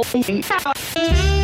Oh.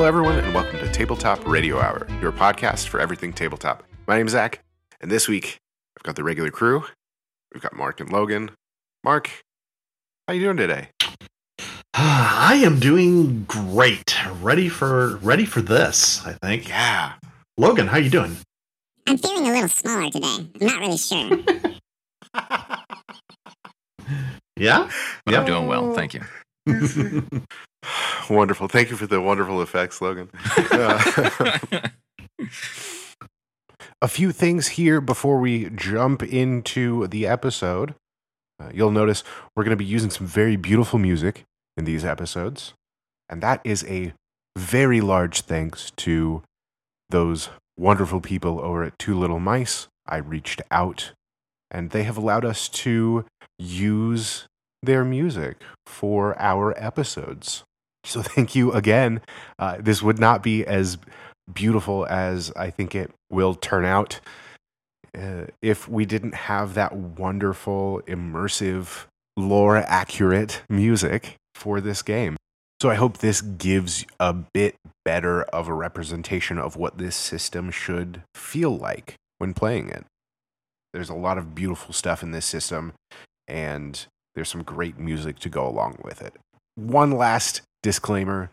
Hello, everyone, and welcome to Tabletop Radio Hour, your podcast for everything tabletop. My name is Zach, and this week I've got the regular crew. We've got Mark and Logan. Mark, how you doing today? I am doing great. Ready for ready for this, I think. Yeah. Logan, how you doing? I'm feeling a little smaller today. I'm not really sure. Yeah? But I'm doing well, oh. thank you. Wonderful. Thank you for the wonderful effects, Logan. Uh, a few things here before we jump into the episode. Uh, you'll notice we're going to be using some very beautiful music in these episodes. And that is a very large thanks to those wonderful people over at Two Little Mice. I reached out and they have allowed us to use their music for our episodes. So thank you again. Uh, this would not be as beautiful as I think it will turn out uh, if we didn't have that wonderful, immersive, lore accurate music for this game. So I hope this gives a bit better of a representation of what this system should feel like when playing it. There's a lot of beautiful stuff in this system, and there's some great music to go along with it. One last disclaimer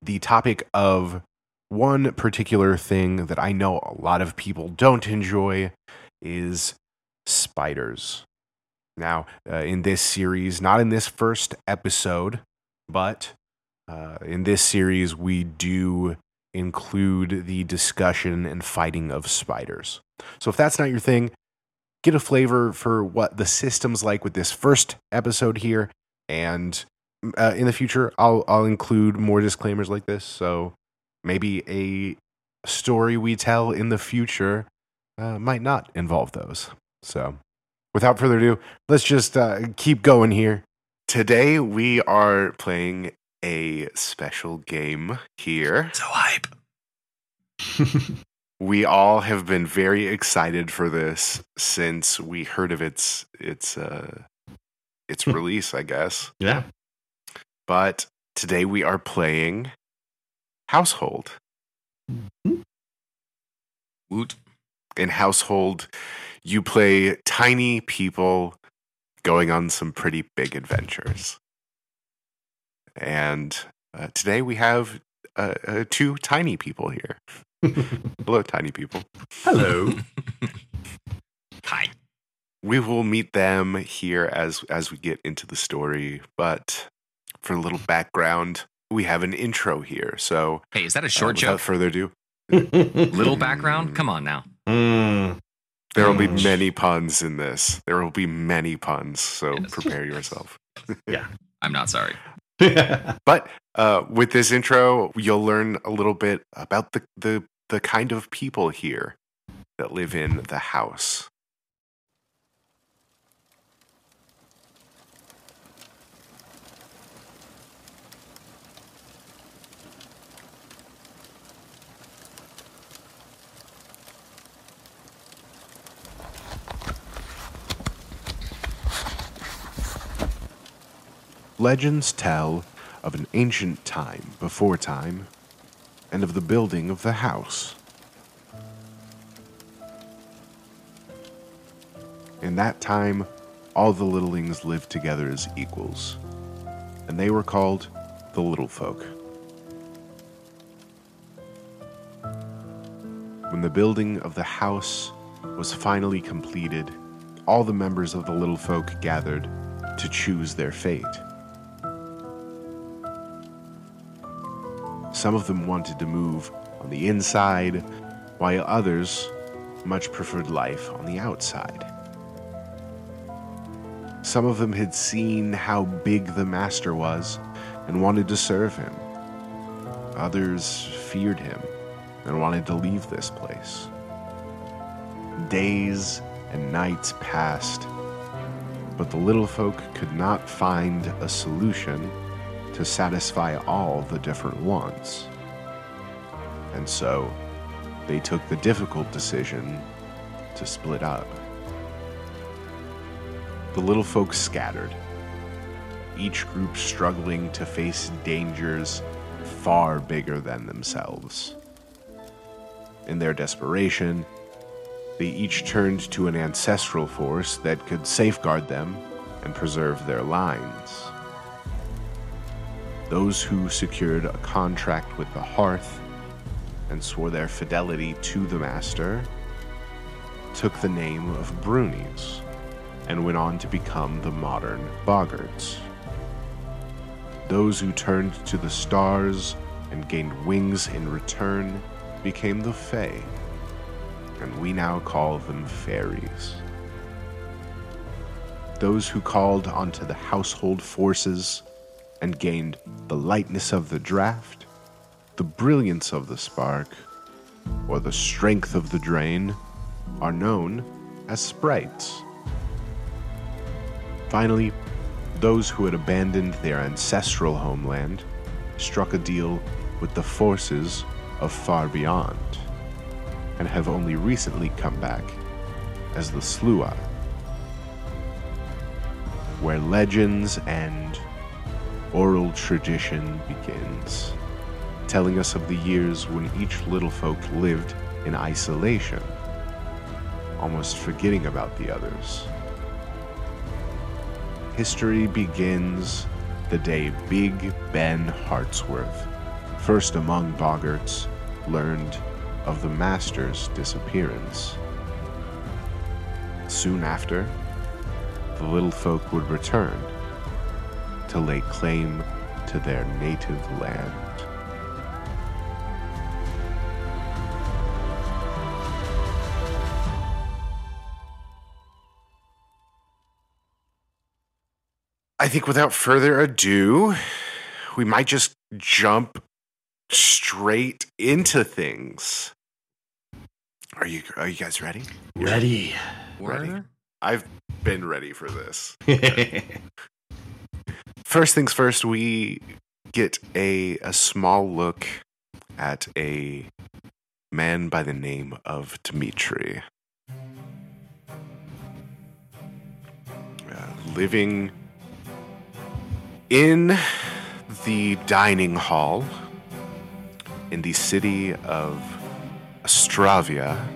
the topic of one particular thing that I know a lot of people don't enjoy is spiders. Now, uh, in this series, not in this first episode, but uh, in this series, we do include the discussion and fighting of spiders. So if that's not your thing, get a flavor for what the system's like with this first episode here. And uh, in the future, I'll, I'll include more disclaimers like this. So maybe a story we tell in the future uh, might not involve those. So without further ado, let's just uh, keep going here. Today, we are playing a special game here. So hype. we all have been very excited for this since we heard of its its uh its release, I guess. Yeah. But today we are playing Household. Woot. In Household, you play tiny people going on some pretty big adventures. And uh, today we have uh, uh, two tiny people here. Hello, tiny people. Hello. Hi. We will meet them here as as we get into the story, but for a little background, we have an intro here. So, Hey, is that a uh, short without joke? further ado, Little background? Come on now. Mm. there will be Mm. many puns in this. There will be many puns, so Yes. prepare yourself. Yeah, I'm not sorry. But uh, with this intro, you'll learn a little bit about the, the the kind of people here that live in the house. Legends tell of an ancient time before time and of the building of the house. In that time, all the littlings lived together as equals, and they were called the Little Folk. When the building of the house was finally completed, all the members of the Little Folk gathered to choose their fate. Some of them wanted to move on the inside, while others much preferred life on the outside. Some of them had seen how big the master was and wanted to serve him, Others feared him and wanted to leave this place. Days and nights passed, but the little folk could not find a solution to satisfy all the different wants. And so they took the difficult decision to split up. The little folks scattered, each group struggling to face dangers far bigger than themselves. In their desperation, they each turned to an ancestral force that could safeguard them and preserve their lines. Those who secured a contract with the Hearth and swore their fidelity to the Master took the name of Brownies and went on to become the modern Boggarts. Those who turned to the stars and gained wings in return became the Fae, and we now call them fairies. Those who called onto the household forces and gained the lightness of the draft, the brilliance of the spark, or the strength of the drain are known as sprites. Finally, those who had abandoned their ancestral homeland struck a deal with the forces of far beyond and have only recently come back as the Sluagh, where legends and oral tradition begins, telling us of the years when each little folk lived in isolation, almost forgetting about the others. History begins the day Big Ben Hartsworth, first among Boggarts, learned of the Master's disappearance. Soon after, the little folk would return to lay claim to their native land. I think without further ado, we might just jump straight into things. Are you are you guys ready? Ready. Ready. I've been ready for this. First things first, we get a a small look at a man by the name of Dmitri. Uh, living in the dining hall in the city of Astravia,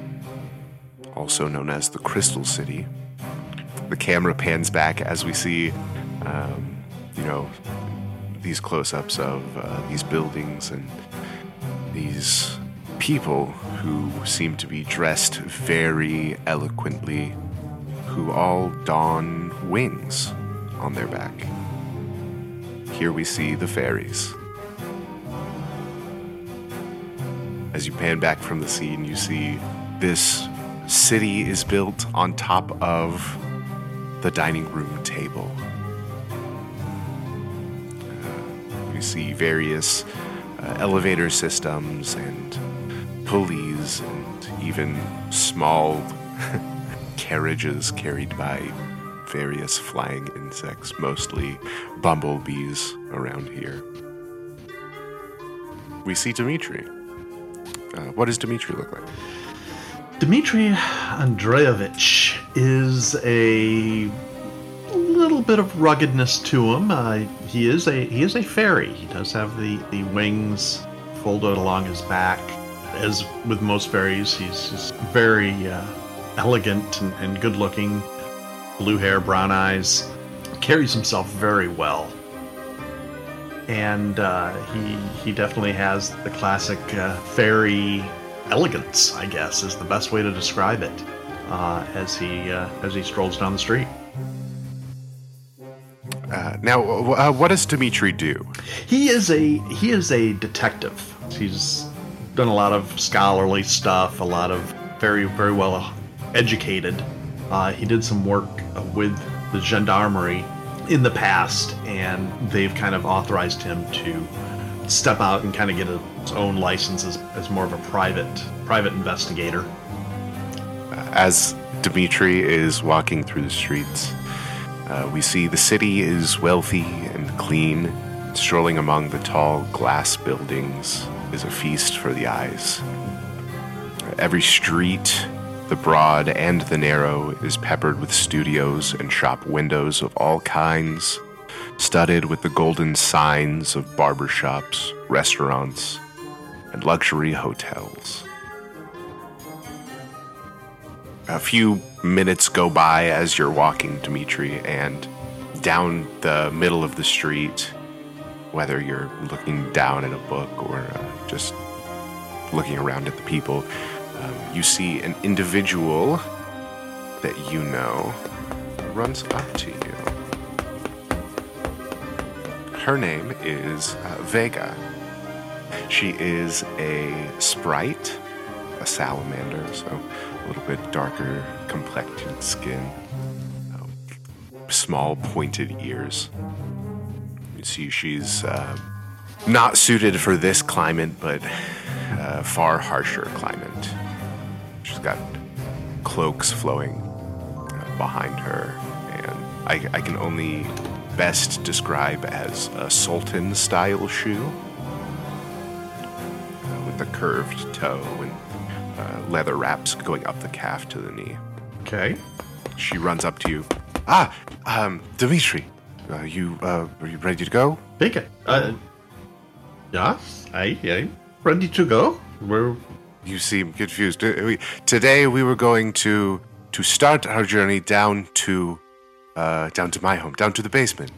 also known as the Crystal City. The camera pans back as we see, um, you know, these close ups of uh, these buildings and these people who seem to be dressed very eloquently, who all don wings on their back. Here we see the fairies. As you pan back from the scene, you see this city is built on top of the dining room table. See various uh, elevator systems and pulleys and even small carriages carried by various flying insects, mostly bumblebees around here. We see Dmitri. Uh, what does Dmitri look like? Dmitry Andreevich is a little bit of ruggedness to him. Uh, he is a he is a fairy. He does have the, the wings folded along his back. As with most fairies, he's very uh, elegant and, and good looking. Blue hair, brown eyes. Carries himself very well. And uh, he he definitely has the classic uh, fairy elegance, I guess, is the best way to describe it. Uh, as he uh, as he strolls down the street. Uh, now, uh, what does Dmitri do? He is a he is a detective. He's done a lot of scholarly stuff, a lot of very very well educated. Uh, he did some work with the gendarmerie in the past, and they've kind of authorized him to step out and kind of get his own license as, as more of a private private investigator. As Dmitri is walking through the streets, uh, we see the city is wealthy and clean. Strolling among the tall glass buildings is a feast for the eyes. Every street, the broad and the narrow, is peppered with studios and shop windows of all kinds, studded with the golden signs of barbershops, restaurants, and luxury hotels. A few minutes go by as you're walking, Dmitri, and down the middle of the street, whether you're looking down at a book or uh, just looking around at the people, um, you see an individual that you know runs up to you. Her name is uh, Vega. She is a sprite, a salamander, so a little bit darker complected skin, um, small pointed ears. You see, she's uh, not suited for this climate, but uh, far harsher climate. She's got cloaks flowing uh, behind her, and I, I can only best describe as a sultan style shoe uh, with a curved toe and uh, leather wraps going up the calf to the knee. Okay. She runs up to you. Ah, um, Dmitri, uh, you uh, are you ready to go? Vega. Uh, yes, I am ready to go. We're You seem confused. Uh, Today we were going to to start our journey down to uh, down to my home, down to the basement.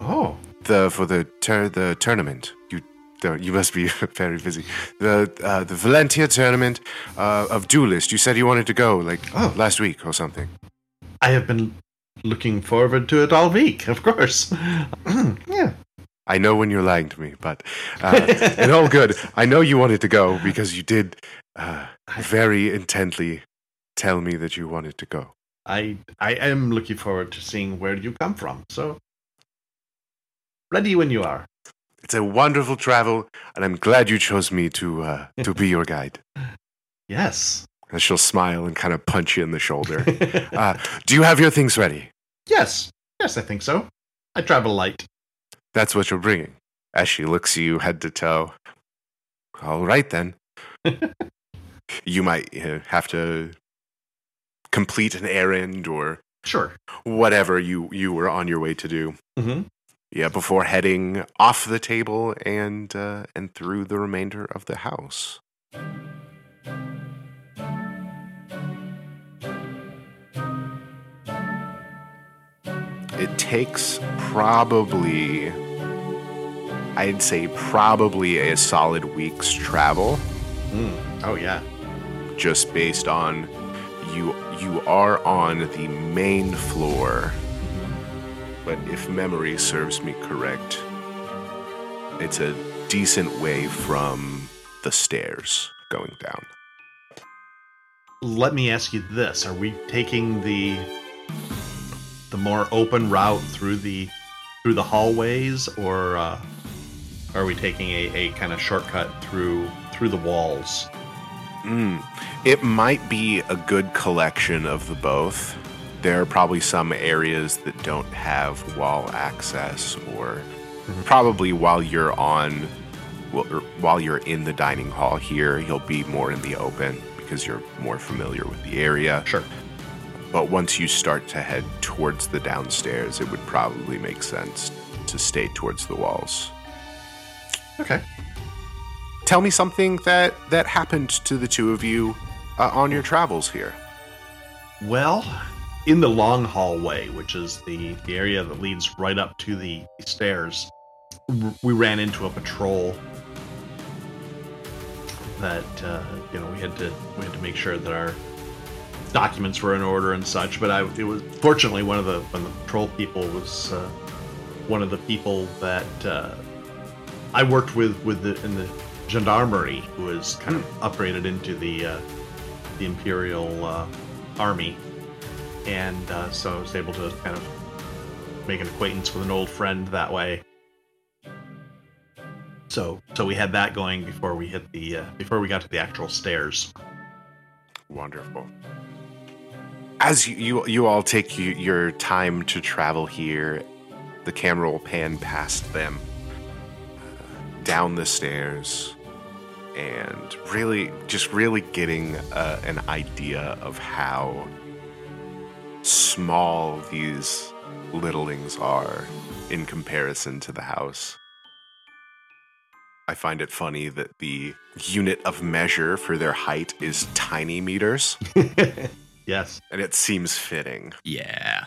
oh The for the tur- the tournament. You the, you must be very busy. The uh, the Valentia tournament uh, of duelist. You said you wanted to go like Oh. last week or something. I have been looking forward to it all week, of course. yeah. I know when you're lying to me, but uh, in all good. I know you wanted to go because you did uh, very intently tell me that you wanted to go. I I am looking forward to seeing where you come from. So ready when you are. It's a wonderful travel, and I'm glad you chose me to uh, to be your guide. Yes. And she'll smile and kind of punch you in the shoulder. Uh, do you have your things ready? yes. Yes, I think so. I travel light. That's what you're bringing. As she looks at you head to toe. All right then. you might uh, have to complete an errand or Sure. whatever you you were on your way to do. hmm Yeah, before heading off the table and uh, and through the remainder of the house. It takes probably, I'd say, probably a solid week's travel, Mm. Oh yeah. just based on you. You are on the main floor, but if memory serves me correct, it's a decent way from the stairs going down. Let me ask you this: Are we taking the the more open route through the through the hallways, or uh, are we taking a, a kind of shortcut through through the walls? Mm. It might be a good collection of the both. There are probably some areas that don't have wall access, or probably while you're on, while you're in the dining hall here, you'll be more in the open because you're more familiar with the area. Sure. But once you start to head towards the downstairs, it would probably make sense to stay towards the walls. Okay. Tell me something that that happened to the two of you uh, on your travels here. Well, in the long hallway, which is the, the area that leads right up to the stairs, we ran into a patrol that uh, you know we had to we had to make sure that our documents were in order and such. But I it was fortunately one of the one of the patrol people was uh, one of the people that uh, I worked with with the in the gendarmerie who was kind of upgraded into the uh, the imperial uh, army, and uh, so I was able to kind of make an acquaintance with an old friend that way. so so we had that going before we hit the uh, before we got to the actual stairs. Wonderful. As you you, you all take you, your time to travel here, the camera will pan past them, uh, down the stairs, and really just really getting uh, an idea of how small these littlings are in comparison to the house. I find it funny that the unit of measure for their height is tiny meters, Yes. and it seems fitting. Yeah.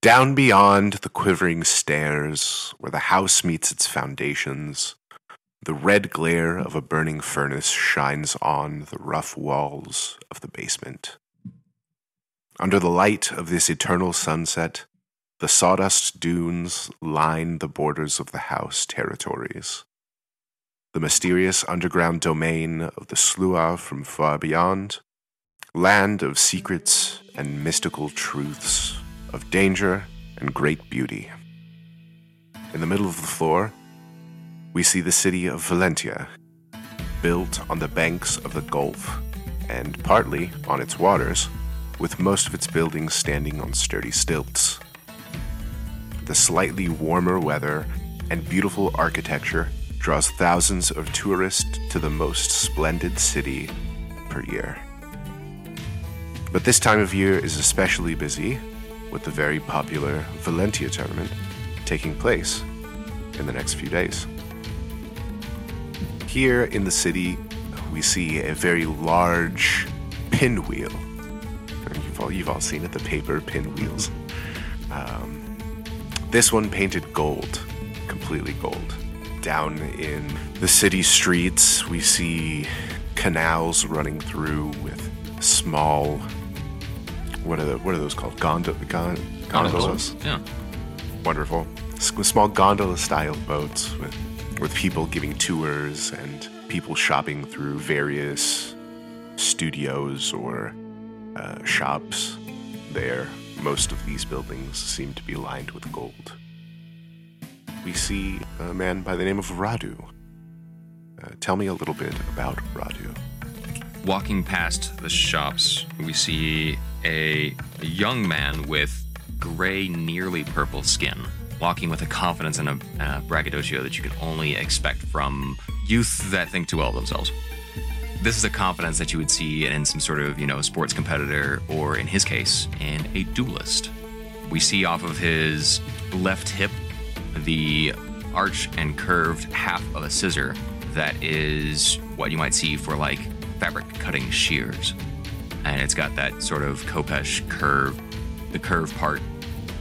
Down beyond the quivering stairs, where the house meets its foundations, the red glare of a burning furnace shines on the rough walls of the basement. Under the light of this eternal sunset, the sawdust dunes line the borders of the house territories. The mysterious underground domain of the Sluagh from far beyond, land of secrets and mystical truths, of danger and great beauty. In the middle of the floor, we see the city of Valentia, built on the banks of the Gulf and partly on its waters, with most of its buildings standing on sturdy stilts. The slightly warmer weather and beautiful architecture draws thousands of tourists to the most splendid city per year. But this time of year is especially busy with the very popular Valentia tournament taking place in the next few days. Here in the city, we see a very large pinwheel. You've all, you've all seen it, the paper pinwheels. Um, this one painted gold, completely gold. Down in the city streets, we see canals running through with small. What are the what are those called? Gondo- gon- gondolas. Yeah. Wonderful. Small gondola-style boats with with people giving tours and people shopping through various studios or uh, shops. There, most of these buildings seem to be lined with gold. We see a man by the name of Radu. Uh, tell me a little bit about Radu. Walking past the shops, we see a, young man with gray, nearly purple skin, walking with a confidence and a, and a braggadocio that you could only expect from youth that think too well of themselves. This is a confidence that you would see in some sort of, you know, sports competitor, or in his case, in a duelist. We see off of his left hip the arch and curved half of a scissor that is what you might see for like fabric cutting shears. And it's got that sort of khopesh curve. The curved part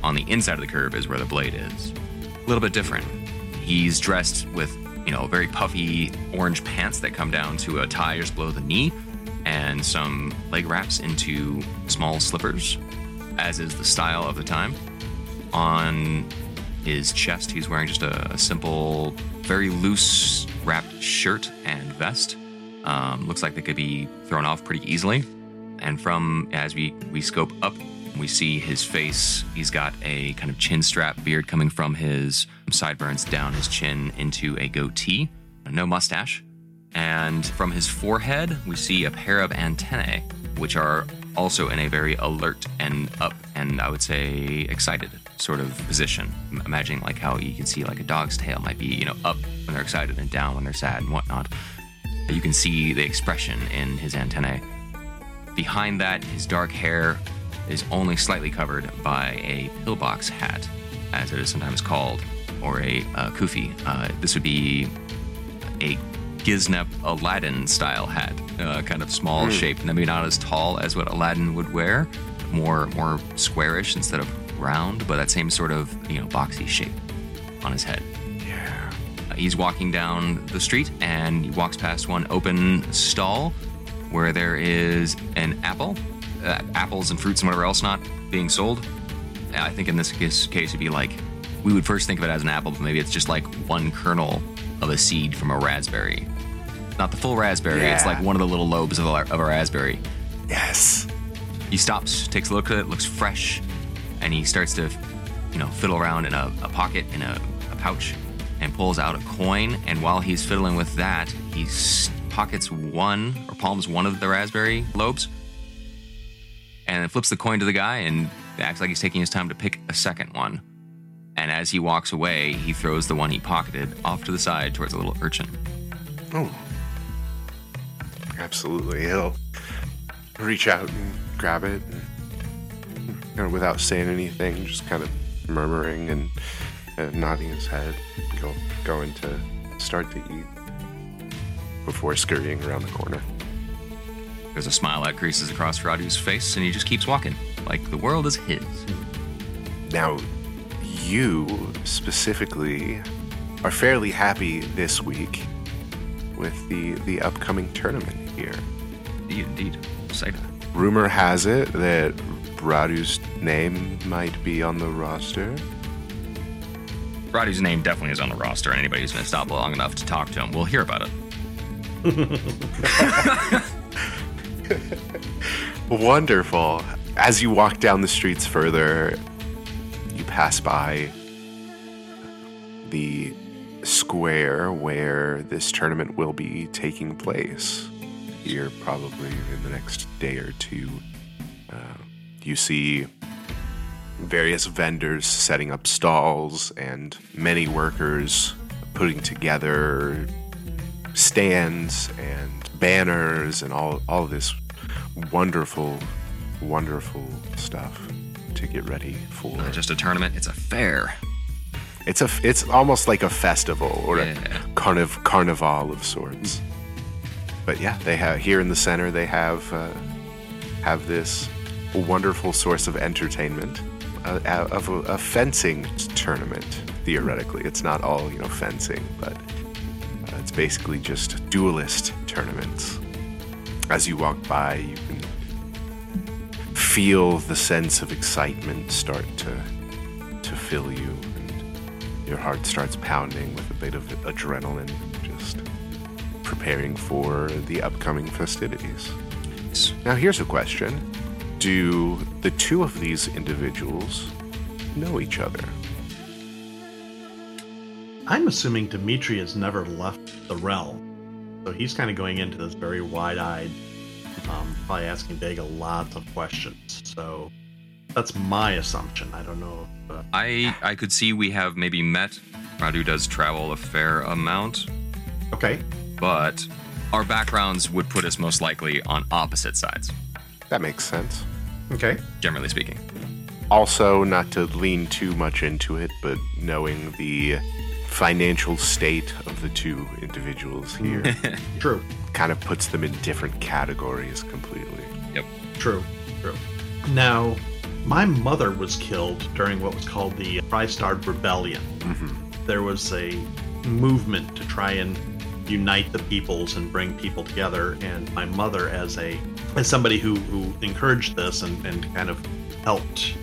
on the inside of the curve is where the blade is. A little bit different. He's dressed with, you know, very puffy orange pants that come down to a tie just below the knee and some leg wraps into small slippers, as is the style of the time. On his chest, he's wearing just a, a simple, very loose wrapped shirt and vest. Um, looks like they could be thrown off pretty easily. And from as we we scope up, we see his face. He's got a kind of chin strap beard coming from his sideburns down his chin into a goatee, no mustache. And from his forehead, we see a pair of antennae, which are also in a very alert and up and I would say excited sort of position. Imagining like how you can see like a dog's tail might be, you know, up when they're excited and down when they're sad and whatnot. You can see the expression in his antennae. Behind that, his dark hair is only slightly covered by a pillbox hat, as it is sometimes called, or a uh, kufi. Uh, this would be a Giznep Aladdin style hat, uh, kind of small shaped, maybe not as tall as what Aladdin would wear, more more squarish instead of round, but that same sort of you know boxy shape on his head. Yeah. Uh, he's walking down the street and he walks past one open stall where there is an apple, uh, apples and fruits and whatever else not being sold. I think in this case, case it'd be like we would first think of it as an apple, but maybe it's just like one kernel of a seed from a raspberry. Not the full raspberry, it's like one of the little lobes of a, of a raspberry. Yes. He stops, takes a look at it, looks fresh, and he starts to, you know, fiddle around in a, a pocket in a, a pouch, and pulls out a coin. And while he's fiddling with that, he pockets one or palms one of the raspberry lobes and flips the coin to the guy and acts like he's taking his time to pick a second one. And as he walks away, he throws the one he pocketed off to the side towards a little urchin. Oh, absolutely. He'll reach out and grab it, and, you know, without saying anything, just kind of murmuring and, and nodding his head, go, going to start to eat before scurrying around the corner. There's a smile that creases across Radu's face, and he just keeps walking, like the world is his. Now, you specifically are fairly happy this week with the the upcoming tournament here. Indeed, indeed. Excited. Rumor has it that Radu's name might be on the roster. Radu's name definitely is on the roster, and anybody who's been stopped long enough to talk to him will hear about it. Wonderful. As you walk down the streets further, pass by the square where this tournament will be taking place. Here, probably in the next day or two, uh, you see various vendors setting up stalls and many workers putting together stands and banners and all all this wonderful wonderful stuff to get ready for Not just a tournament, it's a fair. it's a it's almost like a festival or Yeah. a carniv- carnival of sorts but yeah they have here in the center they have uh, have this wonderful source of entertainment uh, uh, of a, a fencing tournament theoretically it's not all you know fencing but uh, it's basically just duelist tournaments as you walk by you can feel the sense of excitement start to to fill you and your heart starts pounding with a bit of adrenaline just preparing for the upcoming festivities. Now here's a question. Do the two of these individuals know each other? I'm assuming Dmitri has never left the realm, so he's kind of going into this very wide-eyed, um, probably asking Vega lots of questions. So that's my assumption. I don't know. If, uh, I I could see we have maybe met. Radu does travel a fair amount, okay, but our backgrounds would put us most likely on opposite sides, that makes sense okay. generally speaking. also not to lean too much into it but knowing the financial state of the two individuals here True, kind of puts them in different categories completely Yep. true, true. Now, my mother was killed during what was called the Tri-Starred Rebellion. Mm-hmm. There was a movement to try and unite the peoples and bring people together, and my mother, as a as somebody who who encouraged this and, and kind of helped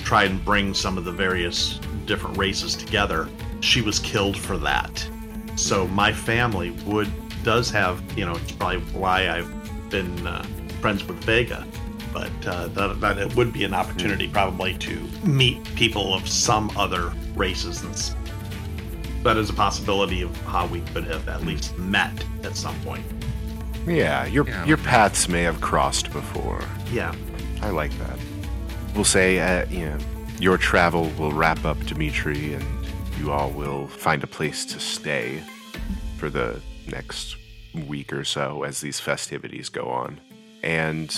try and bring some of the various different races together, she was killed for that. So my family would does have you know it's probably why I've been uh, friends with Vega, but uh, that, that it would be an opportunity probably to meet people of some other races. And that is a possibility of how we could have at least met at some point. yeah your Yeah. your paths may have crossed before Yeah. i like that we'll say uh, you know your travel will wrap up dmitri and you all will find a place to stay for the next week or so as these festivities go on. And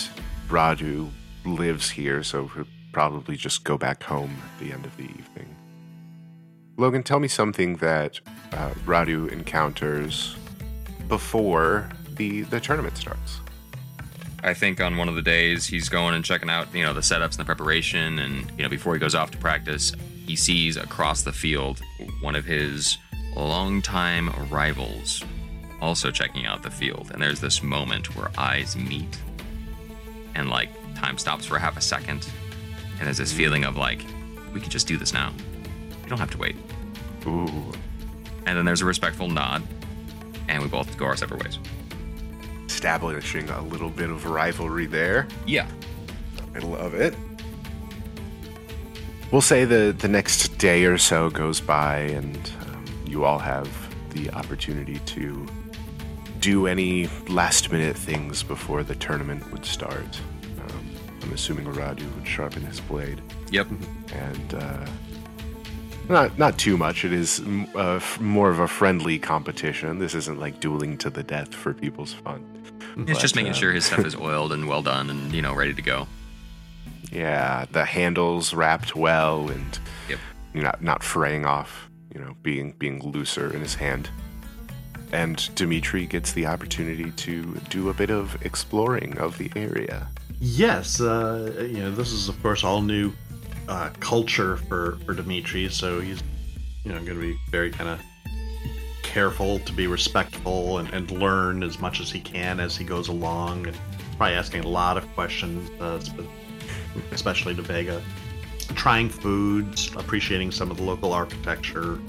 radu lives here so he'll probably just go back home at the end of the evening. Logan tell me something that uh, radu encounters before the the tournament starts. I think on one of the days he's going and checking out, you know, the setups and the preparation, and you know, before he goes off to practice, he sees across the field one of his longtime rivals also checking out the field, and there's this moment where eyes meet, and like time stops for half a second, and there's this feeling of like, we could just do this now. We don't have to wait. ooh And then there's a respectful nod, and we both go our separate ways. establishing a little bit of rivalry there. Yeah. I love it. We'll say the the next day or so goes by, and um, you all have the opportunity to do any last minute things before the tournament would start. Um, I'm assuming Radu would sharpen his blade, Yep. and uh, not not too much. It is uh, f- more of a friendly competition. This isn't like dueling to the death for people's fun. It's just making uh, sure his stuff is oiled and well done and, you know, ready to go. Yeah, the handles wrapped well and Yep. not not fraying off, you know, being being looser in his hand. And Dmitri gets the opportunity to do a bit of exploring of the area. Yes, uh, you know, this is of course all new uh, culture for for Dmitri, so he's you know going to be very kind of careful to be respectful and, and learn as much as he can as he goes along, and probably asking a lot of questions, uh, spe- especially to Vega. Trying foods, appreciating some of the local architecture,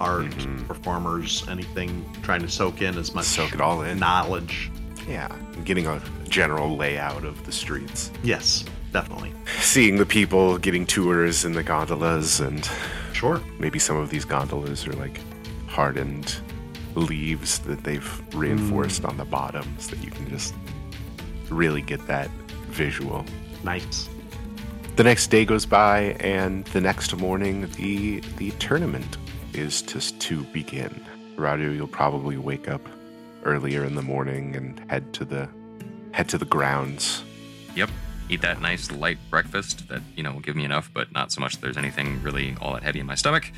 art, mm-hmm. performers, anything. Trying to soak in as much Soak it all in. knowledge. Yeah, getting a general layout of the streets. Yes, definitely. Seeing the people getting tours in the gondolas and Sure. maybe some of these gondolas are like hardened leaves that they've reinforced mm. on the bottom so that you can just really get that visual. Nice. The next day goes by, and the next morning, the the tournament is to to begin. Radu, you'll probably wake up earlier in the morning and head to the head to the grounds. Yep. Eat that nice light breakfast that, you know, will give me enough, but not so much that there's anything really all that heavy in my stomach.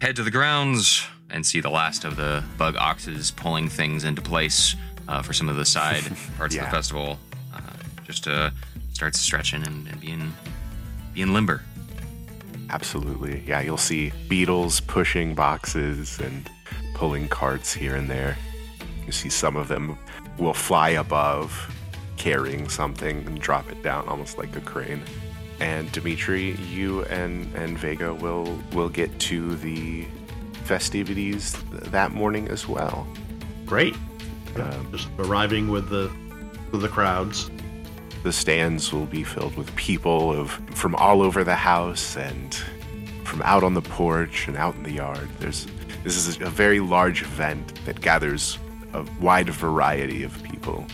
Head to the grounds and see the last of the bug oxes pulling things into place uh, for some of the side parts of the festival. Uh, just to start stretching and, and being being limber. Absolutely, yeah. You'll see beetles pushing boxes and pulling carts here and there. You see some of them will fly above, carrying something and drop it down almost like a crane. And Dmitri, you and and Vega will will get to the festivities th- that morning as well. Great. Um, Just arriving with the with the crowds. The stands will be filled with people of from all over the house and from out on the porch and out in the yard. There's this is a very large event that gathers a wide variety of people.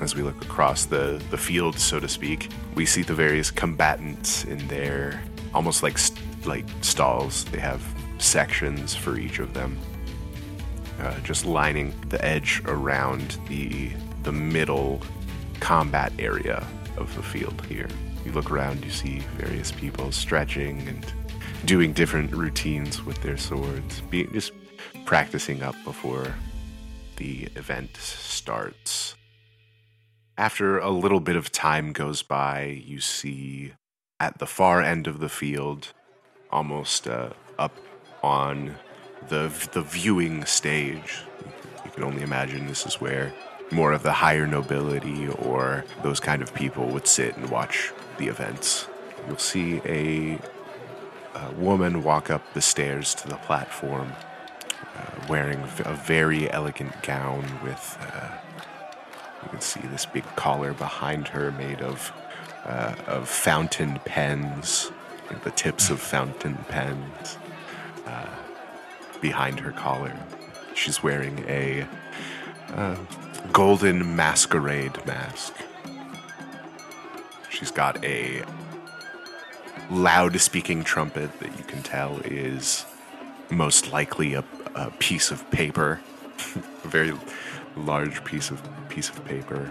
As we look across the, the field, so to speak, we see the various combatants in their almost like like stalls. They have sections for each of them uh, just lining the edge around the the middle combat area of the field here. You look around, you see various people stretching and doing different routines with their swords, just practicing up before the event starts. After a little bit of time goes by, you see at the far end of the field, almost uh, up on the the viewing stage. You can only imagine this is where more of the higher nobility or those kind of people would sit and watch the events. You'll see a, a woman walk up the stairs to the platform, uh, wearing a very elegant gown with. Uh, you can see this big collar behind her made of uh, of fountain pens, the tips of fountain pens behind her collar. She's wearing a uh, golden masquerade mask. She's got a loud speaking trumpet that you can tell is most likely a, a piece of paper, a very large piece of piece of paper,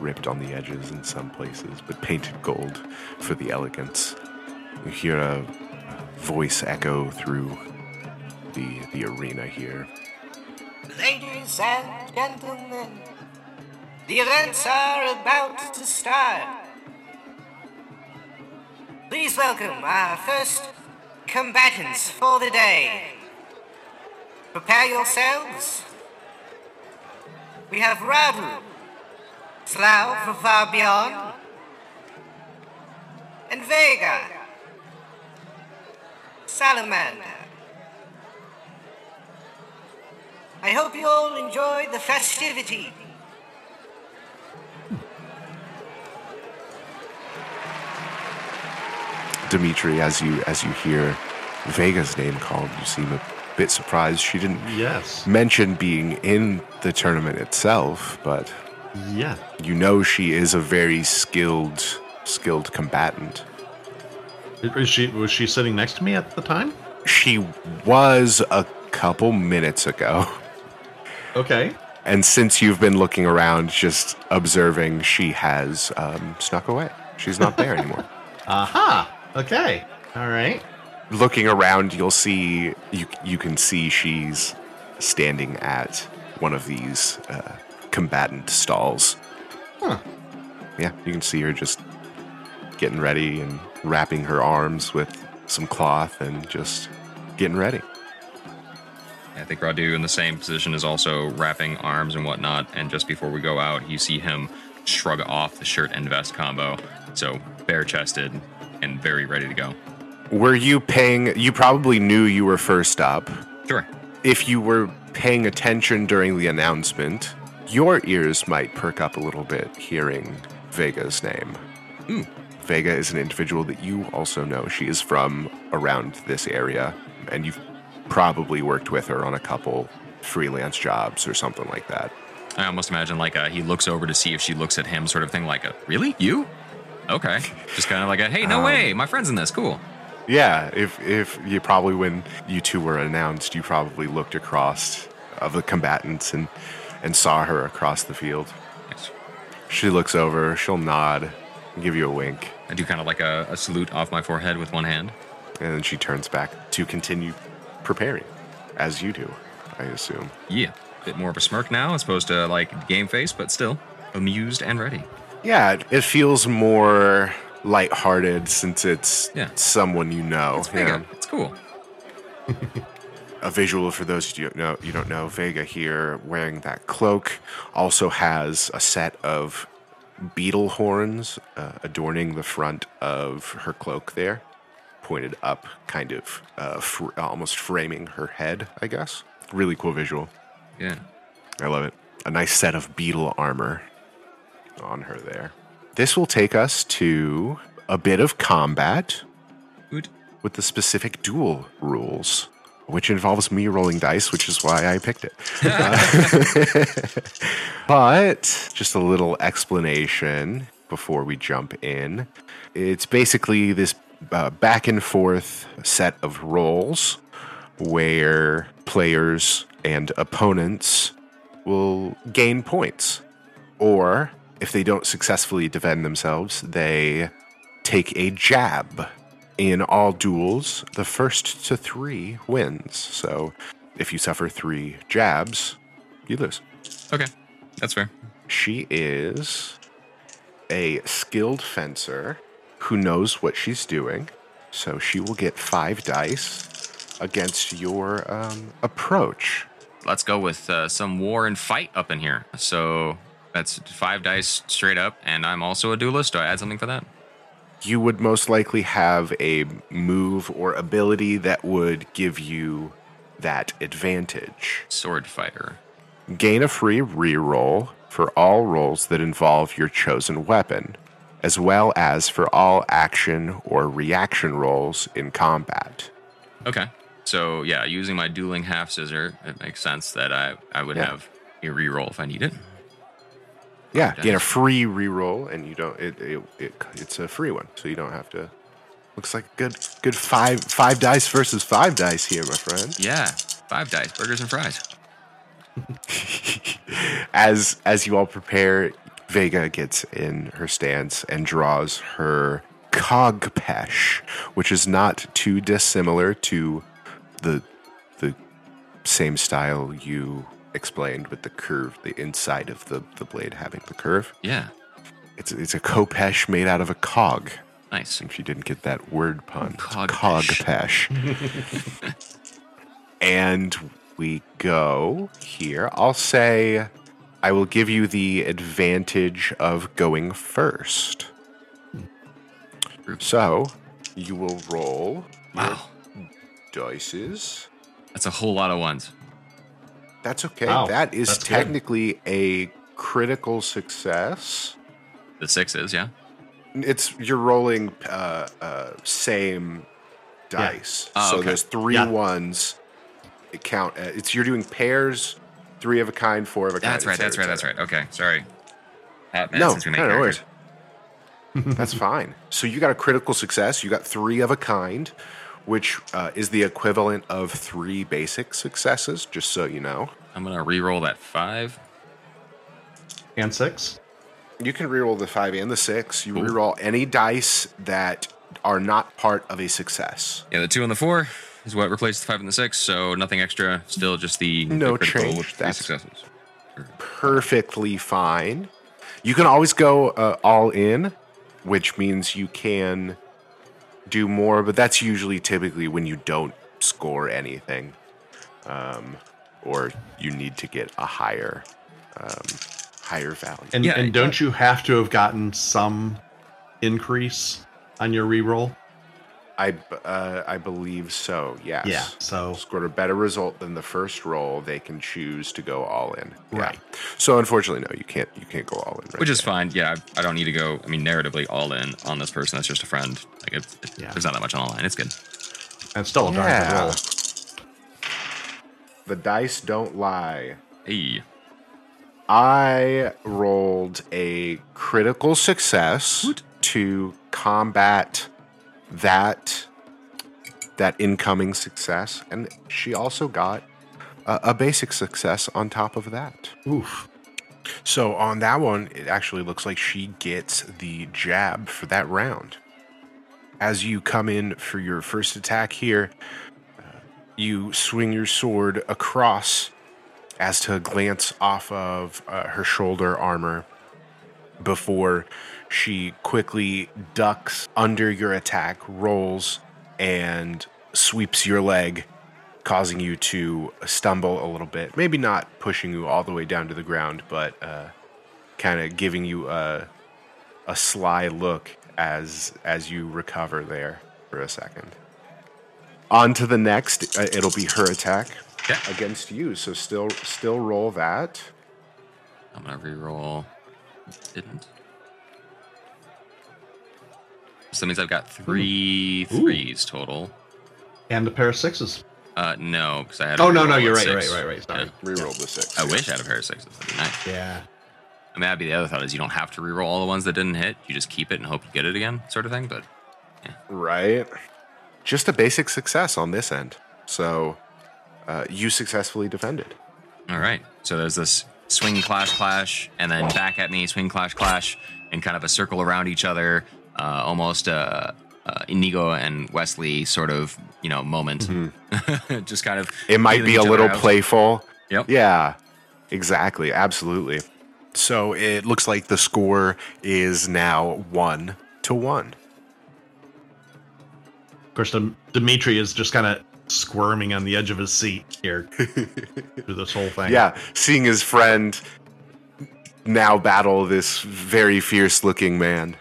ripped on the edges in some places, but painted gold for the elegance. You hear a voice echo through the the arena here. Ladies and gentlemen, the events are about to start. Please welcome our first combatants for the day. Prepare yourselves. We have Radu, Sluagh from far beyond, and Vega, Salamander. I hope you all enjoy the festivity. Dmitri, as you as you hear Vega's name called, you seem a bit surprised. She didn't Yes. mention being in the tournament itself, but Yeah. you know she is a very skilled skilled combatant. Is she was she sitting next to me at the time? She was a couple minutes ago. Okay. And since you've been looking around, just observing, she has um, snuck away. She's not there anymore. Aha. Okay. All right. looking around, you'll see you you can see she's standing at one of these uh, combatant stalls. Huh. Yeah, you can see her just getting ready and wrapping her arms with some cloth and just getting ready. I think Radu in the same position is also wrapping arms and whatnot. And just before we go out, you see him shrug off the shirt and vest combo. So bare chested and very ready to go. Were you paying? You probably knew you were first up. Sure. If you were paying attention during the announcement, your ears might perk up a little bit hearing Vega's name. Vega is an individual that you also know. She is from around this area, and you've probably worked with her on a couple freelance jobs or something like that. I almost imagine like uh, he looks over to see if she looks at him, sort of thing, like a really you? Okay, just kind of like a hey, no way, my friend's in this, cool. Yeah, if if you probably when you two were announced, you probably looked across of the combatants and and saw her across the field. Nice. She looks over, she'll nod, and give you a wink, I do kind of like a, a salute off my forehead with one hand. and then she turns back to continue preparing, as you do, I assume. Yeah, bit more of a smirk now as opposed to like game face, but still amused and ready. Yeah, it, feels more lighthearted since it's Yeah. someone you know. It's Vega. Yeah. It's cool. a visual for those you don't know you don't know Vega here wearing that cloak also has a set of beetle horns uh, adorning the front of her cloak there pointed up kind of uh, fr- almost framing her head I guess really cool visual Yeah. I love it a nice set of beetle armor on her there this will take us to a bit of combat Good. with the specific duel rules, which involves me rolling dice, which is why I picked it. Uh, but just a little explanation before we jump in. It's basically this uh, back and forth set of rolls where players and opponents will gain points. Or if they don't successfully defend themselves, they take a jab. In all duels, the first to three wins. So if you suffer three jabs, you lose. Okay, that's fair. She is a skilled fencer who knows what she's doing. So she will get five dice against your um, approach. Let's go with uh, some war and fight up in here. So that's five dice straight up, and I'm also a duelist. Do I add something for that? You would most likely have a move or ability that would give you that advantage. Sword fighter. Gain a free reroll for all rolls that involve your chosen weapon, as well as for all action or reaction rolls in combat. Okay. So yeah, using my dueling half scissor, it makes sense that I I would Yeah. have a reroll if I need it. Yeah, gain a free reroll, and you don't. It, it, it it's a free one, so you don't have to. Looks like good good five five dice versus five dice here, my friend. Yeah, five dice, burgers and fries. as as you all prepare, Vega gets in her stance and draws her cogpesh, which is not too dissimilar to the the same style you explained with the curve, the inside of the, the blade having the curve. Yeah, It's it's a khopesh made out of a cog. nice. If you didn't get that word pun, Cogpesh. cogpesh. and we go here. I'll say I will give you the advantage of going first. So you will roll Wow, dices. that's a whole lot of ones. That's okay. Wow, that is that's good. technically a critical success. The sixes, yeah. It's you're rolling uh, uh, same dice. Oh, so okay. there's three Yeah. ones. It count. Uh, it's you're doing pairs, three of a kind, four of a kind. That's right. That's right. That's right. Okay. Sorry. Pat, man, No, since we make no, no worries. That's fine. So you got a critical success. You got three of a kind, which uh, is the equivalent of three basic successes. Just so you know, I'm gonna re-roll that five. And six. you can reroll the five and the six. You Cool. reroll any dice that are not part of a success. Yeah, the two and the four is what replaced the five and the six. So nothing extra. Still just the No the critical change. with That's- successes. perfectly fine. You can always go uh, all in, which means you can do more, but that's usually typically when you don't score anything, um, or you need to get a higher, um, higher value. And, Yeah, and don't you have to have gotten some increase on your reroll? I b- uh, I believe so. Yes. Yeah. So Scored a better result than the first roll. They can choose to go all in. Yeah. Right. So unfortunately, no, you can't. You can't go all in. Right Which is now. fine. Yeah, I I don't need to go. I mean, narratively, all in on this person. That's just a friend. Like, it's, it, Yeah. there's not that much on the line. It's good. and still a darn good roll. The dice don't lie. Hey, I rolled a critical success to combat that that incoming success, and she also got a, a basic success on top of that. Oof. So on that one, it actually looks like she gets the jab for that round. As you come in for your first attack here, uh, you swing your sword across as to glance off of uh, her shoulder armor before she quickly ducks under your attack, rolls, and sweeps your leg, causing you to stumble a little bit. Maybe not pushing you all the way down to the ground, but uh, kind of giving you a, a sly look as as you recover there for a second. On to the next. Uh, it'll be her attack against you. So still still roll that. I'm gonna re-roll. Didn't. So that means I've got three threes total. And a pair of sixes. Uh, no, because I had. Oh, no, no, you're right, right, right, right, sorry. Yeah. Reroll the six. I wish I had a pair of sixes. That'd be nice. Yeah. I mean, that'd be the other thought is you don't have to re-roll all the ones that didn't hit. You just keep it and hope you get it again, sort of thing. But Right. Just a basic success on this end. So uh, you successfully defended. all right, so there's this swing clash clash, and then back at me swing clash clash, and kind of a circle around each other, uh, almost uh, uh, Inigo and Wesley sort of you know moment. just kind of It might be a little out. playful. Yep. Yeah, exactly. Absolutely. So it looks like the score is now one to one. Of course, Dmitri is just kind of squirming on the edge of his seat here through this whole thing. Yeah, seeing his friend now battle this very fierce looking man.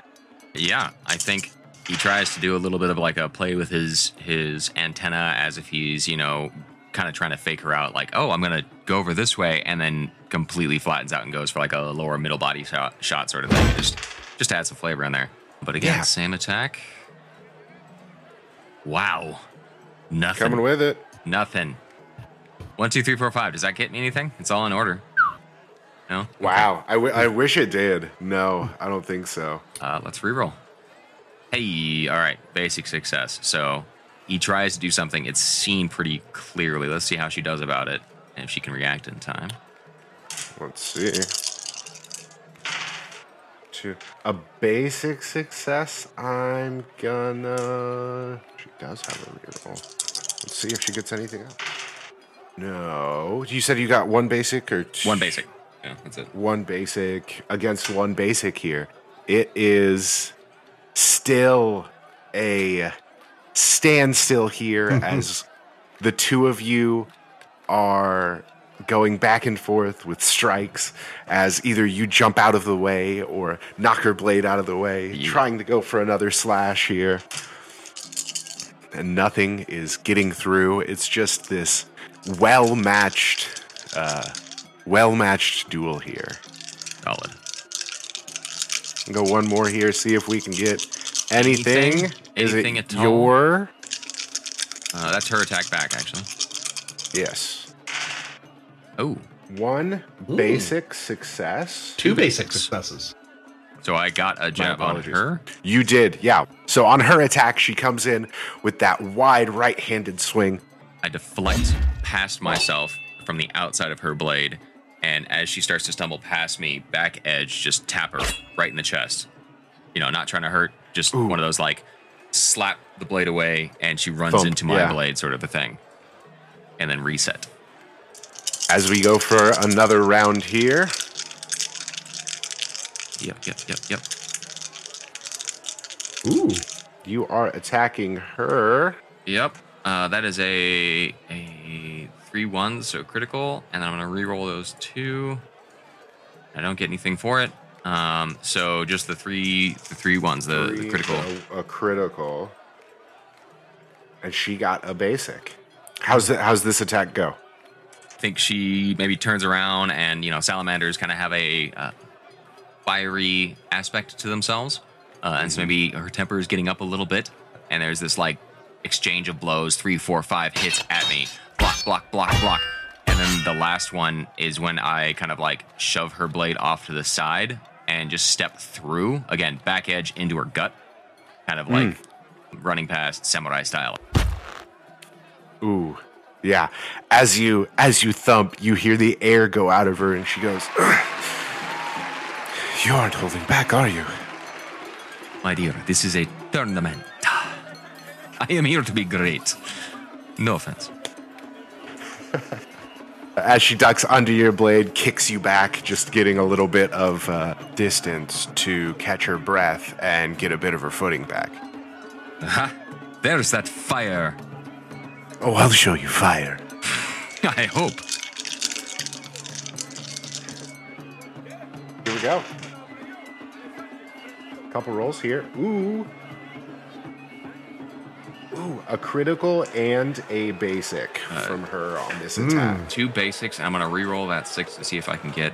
Yeah, I think he tries to do a little bit of like a play with his his antenna as if he's you know kind of trying to fake her out, like oh I'm gonna go over this way, and then completely flattens out and goes for like a lower middle body shot, shot sort of thing. Just just add some flavor in there. But again, Yeah. same attack. Wow, nothing. Coming with it. nothing. One, two, three, four, five. Does that get me anything? It's all in order. No. Wow. I, w- I wish it did. No, I don't think so. Uh, let's reroll. Hey, all right, basic success. So he tries to do something. It's seen pretty clearly. Let's see how she does about it, and if she can react in time. Let's see. To a basic success, I'm gonna. She does have a reroll. Let's see if she gets anything else. No. You said you got one basic or two? One basic. Yeah, that's it. One basic against one basic here. It is still a standstill here as the two of you are going back and forth with strikes as either you jump out of the way or knock her blade out of the way, Yeah. trying to go for another slash here. And nothing is getting through. It's just this well matched, uh, well matched duel here. Solid. Go one more here, see if we can get anything. Anything? Is Anything it at all? your Uh, that's her attack back, actually. Yes. Oh, One basic success. Two basic successes. so I got a jab on her. You did, yeah. So on her attack, she comes in with that wide right handed swing. I deflect past myself from the outside of her blade, and as she starts to stumble past me, back edge just tap her right in the chest. You know, not trying to hurt, just one of those like slap the blade away, and she runs Thump, into my yeah. blade, sort of a thing, and then reset. As we go for another round here, Yep, yep, yep, yep. Ooh. you are attacking her. Yep. Uh, that is a a three one, so critical, and then I'm gonna re-roll those two. I don't get anything for it. Um, so just the three the three ones, the, the critical. A, a critical. And she got a basic. How's it, how's this attack go? I think she maybe turns around and you know salamanders kind of have a uh, fiery aspect to themselves, uh, and so maybe her temper is getting up a little bit, and there's this like exchange of blows, three, four, five hits at me, block, block, block, and then the last one is when I kind of like shove her blade off to the side and just step through again, back edge into her gut, kind of like running past samurai style. Ooh. Yeah. As you as you thump, you hear the air go out of her and she goes You aren't holding back, are you? My dear, this is a tournament. I am here to be great. No offense. As she ducks under your blade, kicks you back, just getting a little bit of uh, distance to catch her breath and get a bit of her footing back. Aha! There's that fire. Oh, I'll show you fire. I hope. Here we go. Couple rolls here. Ooh. Ooh, a critical and a basic from her on this hmm. attack. Two basics. I'm gonna re-roll that six to see if I can get.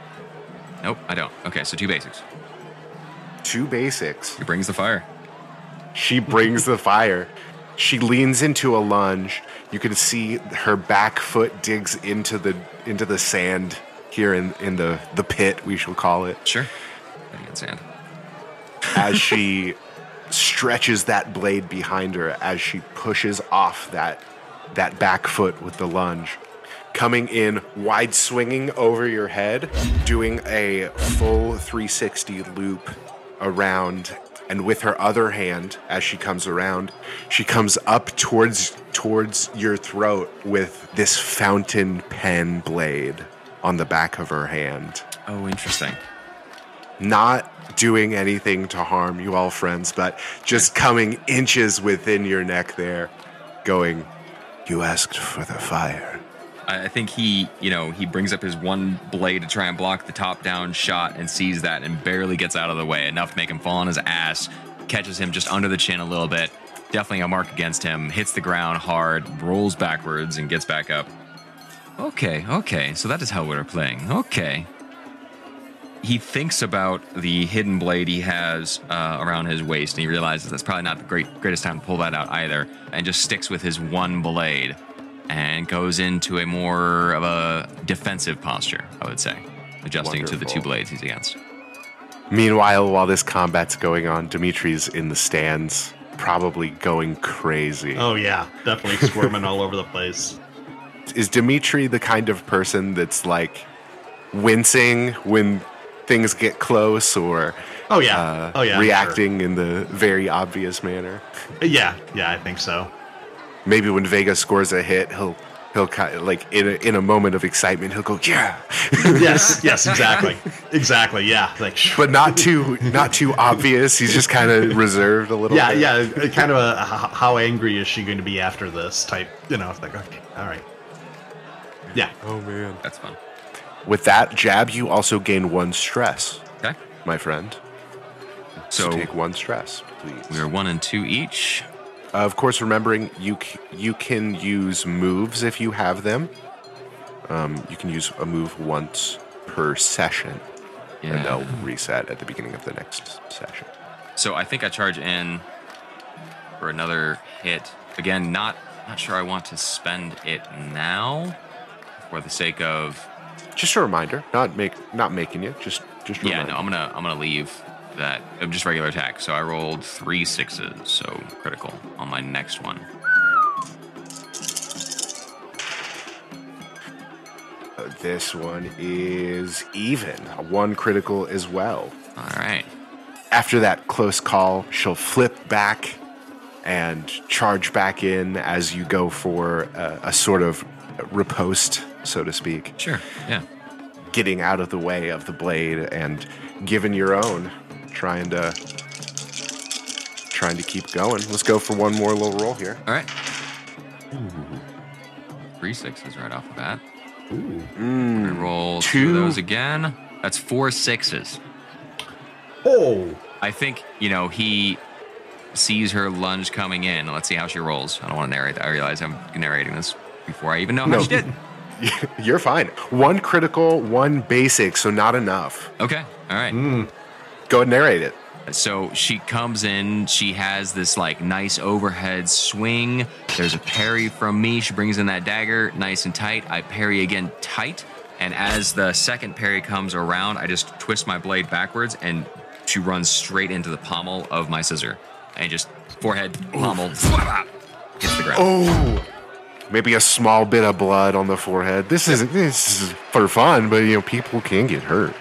Nope, I don't. Okay, so two basics. Two basics. He brings the fire. She brings the fire. She leans into a lunge. You can see her back foot digs into the into the sand here in, in the, the pit, we shall call it, Sure. In sand. as she stretches that blade behind her as she pushes off that that back foot with the lunge. Coming in wide swinging over your head, doing a full 360 loop around and with her other hand as she comes around she comes up towards towards your throat with this fountain pen blade on the back of her hand Oh, interesting. not doing anything to harm you all friends but just coming inches within your neck there going you asked for the fire I think he, you know, he brings up his one blade to try and block the top down shot and sees that and barely gets out of the way enough to make him fall on his ass. Catches him just under the chin a little bit. Definitely a mark against him. Hits the ground hard, rolls backwards, and gets back up. Okay, okay. So that is how we're playing. Okay. He thinks about the hidden blade he has uh, around his waist, and he realizes that's probably not the great, greatest time to pull that out either, and just sticks with his one blade and goes into a more of a defensive posture, I would say, adjusting to the two blades he's against. meanwhile while this combat's going on dmitri's in the stands probably going crazy Oh yeah, definitely squirming all over the place. is dmitri the kind of person that's like wincing when things get close or Oh yeah. uh, oh yeah. I'm reacting in the very obvious manner. Yeah, yeah, I think so. maybe when Vega scores a hit, he'll he'll kind of like in a, in a moment of excitement, he'll go yeah, Yes, yes, exactly, exactly. Yeah, like but not too not too obvious. He's just kind of reserved a little. yeah, bit. yeah. Kind of a h- how angry is she going to be after this type? You know, it's like okay, all right. Yeah. Oh man. That's fun. With that jab, you also gain one stress, Okay. my friend. So, So take one stress, please. we are one and two each. Uh, of course, remembering you c- you can use moves if you have them. Um, you can use a move once per session, and they'll reset at the beginning of the next session. So I think I charge in for another hit. Again, not not sure I want to spend it now for the sake of. Just a reminder, not make not making you, just just a Yeah, reminder. no, I'm gonna I'm gonna leave that uh, just regular attack. So I rolled three sixes, so critical on my next one. Uh, This one is even, one critical as well. All right. After that close call, she'll flip back and charge back in as you go for a, a sort of riposte, so to speak. Sure. Yeah. getting out of the way of the blade and giving your own, trying to trying to keep going. Let's go for one more little roll here. All right. Three sixes right off the bat. Mm, I roll two two. of those again. That's four sixes. Oh, I think, you know, he sees her lunge coming in. Let's see how she rolls. I don't want to narrate that. I realize I'm narrating this before I even know how No. she did. You're fine. One critical, one basic, so not enough. Okay. All right. Hmm. Go ahead and narrate it. So she comes in. She has this like nice overhead swing. There's a parry from me. She brings in that dagger nice and tight. I parry again tight. And as the second parry comes around, I just twist my blade backwards and she runs straight into the pommel of my scissor. And just forehead, pommel, flap, hits the ground. Oh, maybe a small bit of blood on the forehead. This isn't this is for fun, but you know people can get hurt.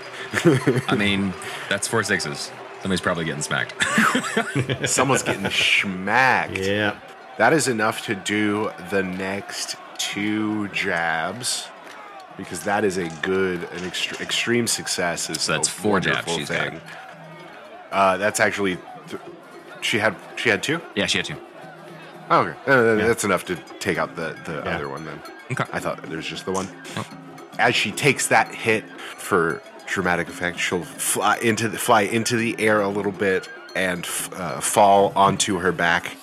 I mean, that's four sixes. Somebody's probably getting smacked. Someone's getting smacked. yeah. That is enough to do the next two jabs because that is a good, an extre- extreme success. Is So that's a four jabs wonderful she's got. Uh, that's actually th- she had she had two. yeah, she had two. Oh, okay, Uh, then that's enough to take out the the Yeah. other one. Then Okay. I thought there was just the one. Oh. As she takes that hit for dramatic effect, she'll fly into the fly into the air a little bit and f- uh, fall onto her back,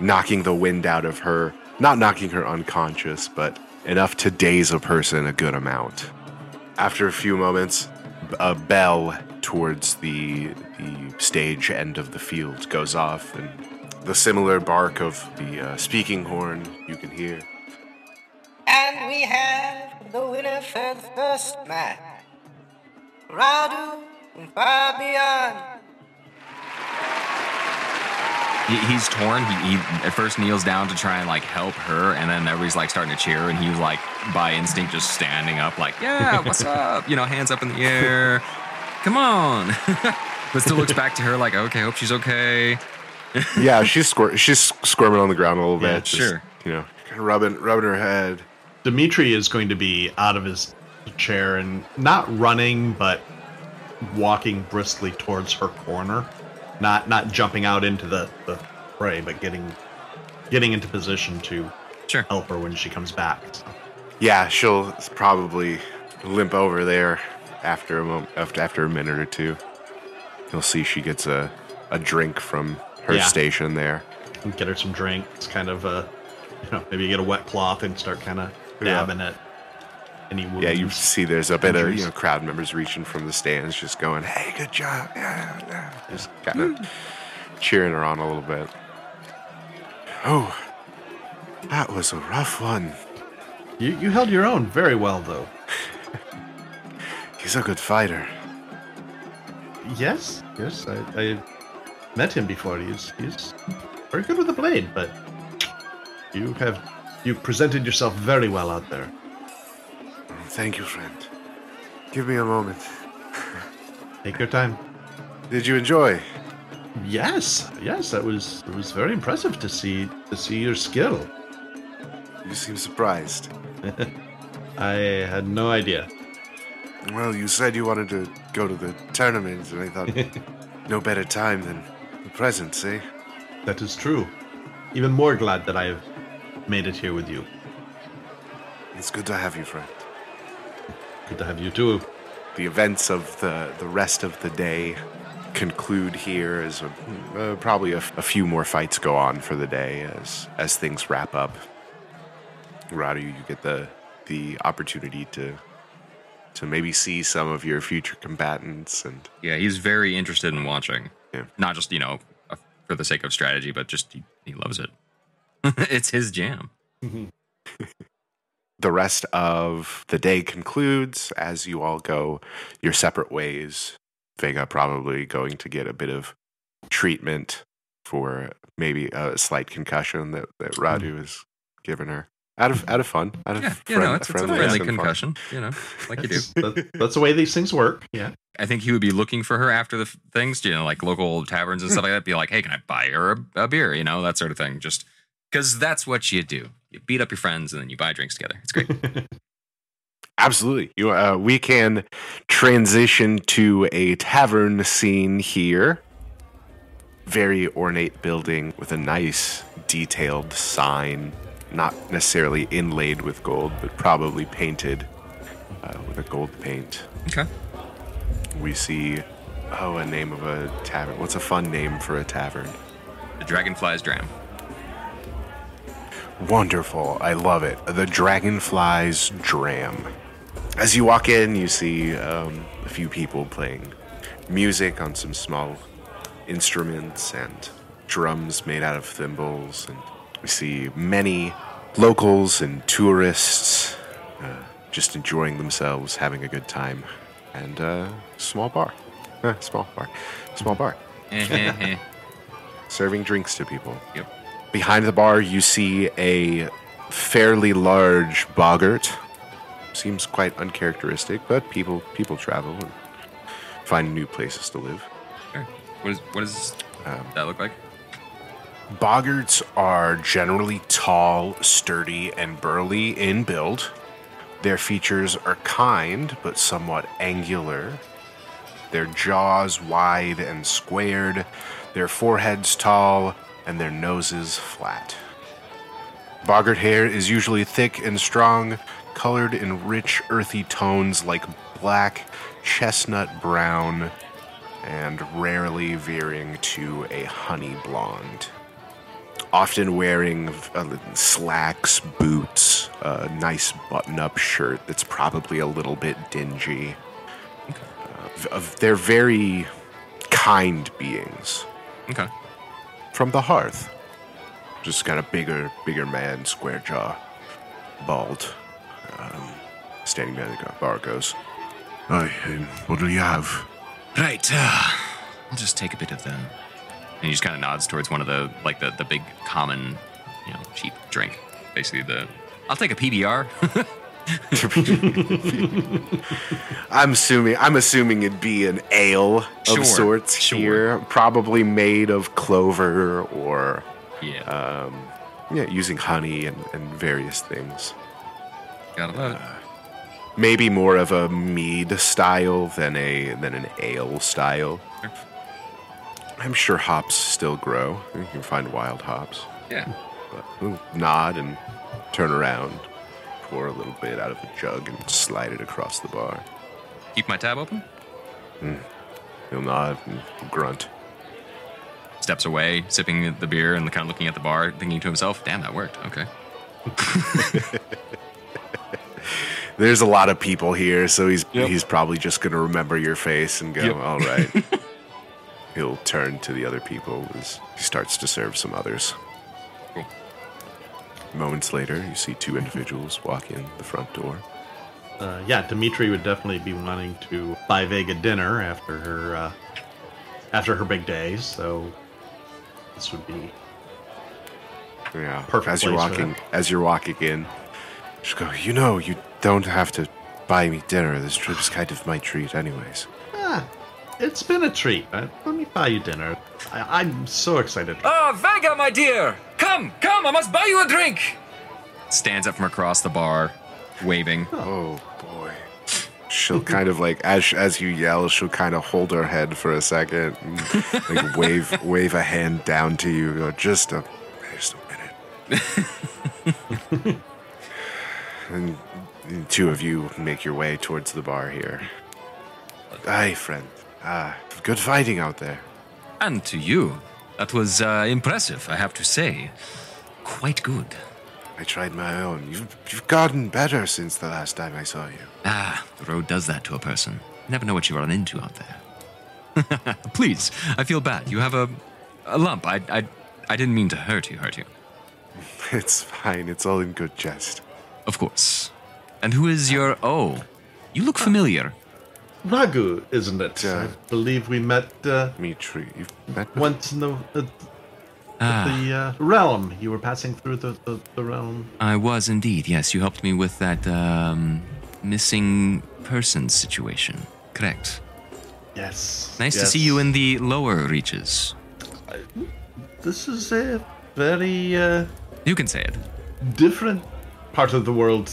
knocking the wind out of her. Not knocking her unconscious, but enough to daze a person a good amount. After a few moments, a bell towards the the stage end of the field goes off, and the similar bark of the uh, speaking horn you can hear. And we have the winner for the first match. Radu and Fabian. He, he's torn. He, he at first kneels down to try and like help her, and then everybody's like starting to cheer, and he's like by instinct just standing up, like, "Yeah, what's up?" You know, hands up in the air. Come on. but still looks back to her like, "Okay, hope she's okay." yeah, she's squir- she's squirming on the ground a little Yeah, bit. just, sure. You know, kind of rubbing rubbing her head. Dmitri is going to be out of his chair and not running, but walking briskly towards her corner. Not not jumping out into the, the fray, but getting getting into position to Sure. help her when she comes back. So, Yeah, she'll probably limp over there after a moment, after after a minute or two. You'll see she gets a a drink from her Yeah. station there. and get her some drinks, kind of uh you know, maybe get a wet cloth and start kind of Yeah. dabbing at any wounds. Yeah, you see there's a bit of you know crowd members reaching from the stands, just going, "Hey, good job!" Yeah, yeah. Just kind of cheering her on a little bit. Oh, that was a rough one. you you held your own very well though. He's a good fighter. Yes, yes, I, I met him before. He's he's very good with the blade, but you have you presented yourself very well out there. Thank you, friend. Give me a moment. Take your time. Did you enjoy? Yes, yes, that was it was very impressive to see to see your skill. You seem surprised. I had no idea. Well, you said you wanted to go to the tournament, and I thought no better time than the present, eh? That is true. Even more glad that I have made it here with you. It's good to have you, friend. Good to have you too. The events of the, the rest of the day conclude here as a, uh, probably a, f- a few more fights go on for the day as as things wrap up. Radu, you get the the opportunity to to maybe see some of your future combatants and Yeah, he's very interested in watching. Yeah. Not just you know for the sake of strategy, but just he, he loves it. it's his jam. the rest of the day concludes as you all go your separate ways. Vega probably going to get a bit of treatment for maybe a slight concussion that, that Radu mm. has given her. Out of out of fun, out of Yeah, you know, it's, it's a friendly friendly and fun. concussion, you know, like you do. That, that's the way these things work. Yeah. I think he would be looking for her after the f- things, you know, like local taverns and stuff like that. Be like, hey, can I buy her a, a beer? You know, that sort of thing. Just because that's what you do. You beat up your friends and then you buy drinks together. It's great. Absolutely. You, uh, we can transition to a tavern scene here. Very ornate building with a nice detailed sign, not necessarily inlaid with gold, but probably painted uh, with a gold paint. okay. We see, oh, a name of a tavern. What's a fun name for a tavern? The Dragonfly's Dram. Wonderful. I love it. The Dragonfly's Dram. As you walk in, you see um, a few people playing music on some small instruments and drums made out of thimbles. And we see many locals and tourists uh, just enjoying themselves, having a good time. And uh, small bar. Eh, small bar. Small bar. Serving drinks to people. Yep. Behind the bar, you see a fairly large boggart. Seems quite uncharacteristic, but people people travel and find new places to live. Sure. What, is, what does that look like? Boggarts are generally tall, sturdy, and burly in build. Their features are kind but somewhat angular. Their jaws wide and squared, their foreheads tall, and their noses flat. Boggart hair is usually thick and strong, colored in rich, earthy tones like black, chestnut brown, and rarely veering to a honey blonde often wearing uh, slacks, boots, a nice button-up shirt that's probably a little bit dingy. Uh, they're very kind beings Okay. from the hearth. Just got a bigger, bigger man, square jaw, bald, um, standing by the bar goes. Hi, um, what do you have? Right. Uh, I'll just take a bit of the. And he just kind of nods towards one of the like the the big common, you know, cheap drink. Basically, the. I'll take a PBR. I'm assuming I'm assuming it'd be an ale of Sure, sorts sure. here, probably made of clover or yeah. um, yeah, using honey and, and various things. Gotta love it. Maybe more of a mead style than a than an ale style. Sure. I'm sure hops still grow. You can find wild hops. Yeah. But we'll nod and turn around, pour a little bit out of a jug and slide it across the bar. Keep my tab open. Hmm. He'll nod and grunt. Steps away, sipping the beer and kind of looking at the bar, thinking to himself, "Damn, that worked." Okay. There's a lot of people here, so he's Yep. he's probably just gonna remember your face and go, Yep. "All right." He'll turn to the other people as he starts to serve some others. Cool. Moments later, you see two individuals walk in the front door. Uh, yeah, Dmitri would definitely be wanting to buy Vega dinner after her uh, after her big day, So this would be Yeah, Perfect As you're walking, as you're walking in, just go. You know, you don't have to buy me dinner. This trip is kind of my treat, anyways. ah, it's been a treat. Uh, let me buy you dinner. I, I'm so excited. Ah, Vega, my dear! Come, come, I must buy you a drink! Stands up from across the bar, waving. Oh boy. She'll kind of like as as you yell, she'll kind of hold her head for a second, and, like wave wave a hand down to you. Go just a just a minute. and the two of you make your way towards the bar here. Aye, friend. Ah, good fighting out there. And to you. That was uh, impressive, I have to say. Quite good. I tried my own. You've you've gotten better since the last time I saw you. Ah, the road does that to a person. You never know what you run into out there. Please, I feel bad. You have a, a lump. I, I, I didn't mean to hurt you, hurt you. It's fine. It's all in good jest. Of course. And who is your. Oh, you look familiar. Radu, isn't it? Yeah. I believe we met uh, Dmitri, you've met before? once in the uh, Ah, the uh, realm. You were passing through the, the, the realm. I was indeed. Yes, you helped me with that um, missing persons situation. Correct. Yes. Nice to see you in the lower reaches. This is a very uh, You can say it. different part of the world.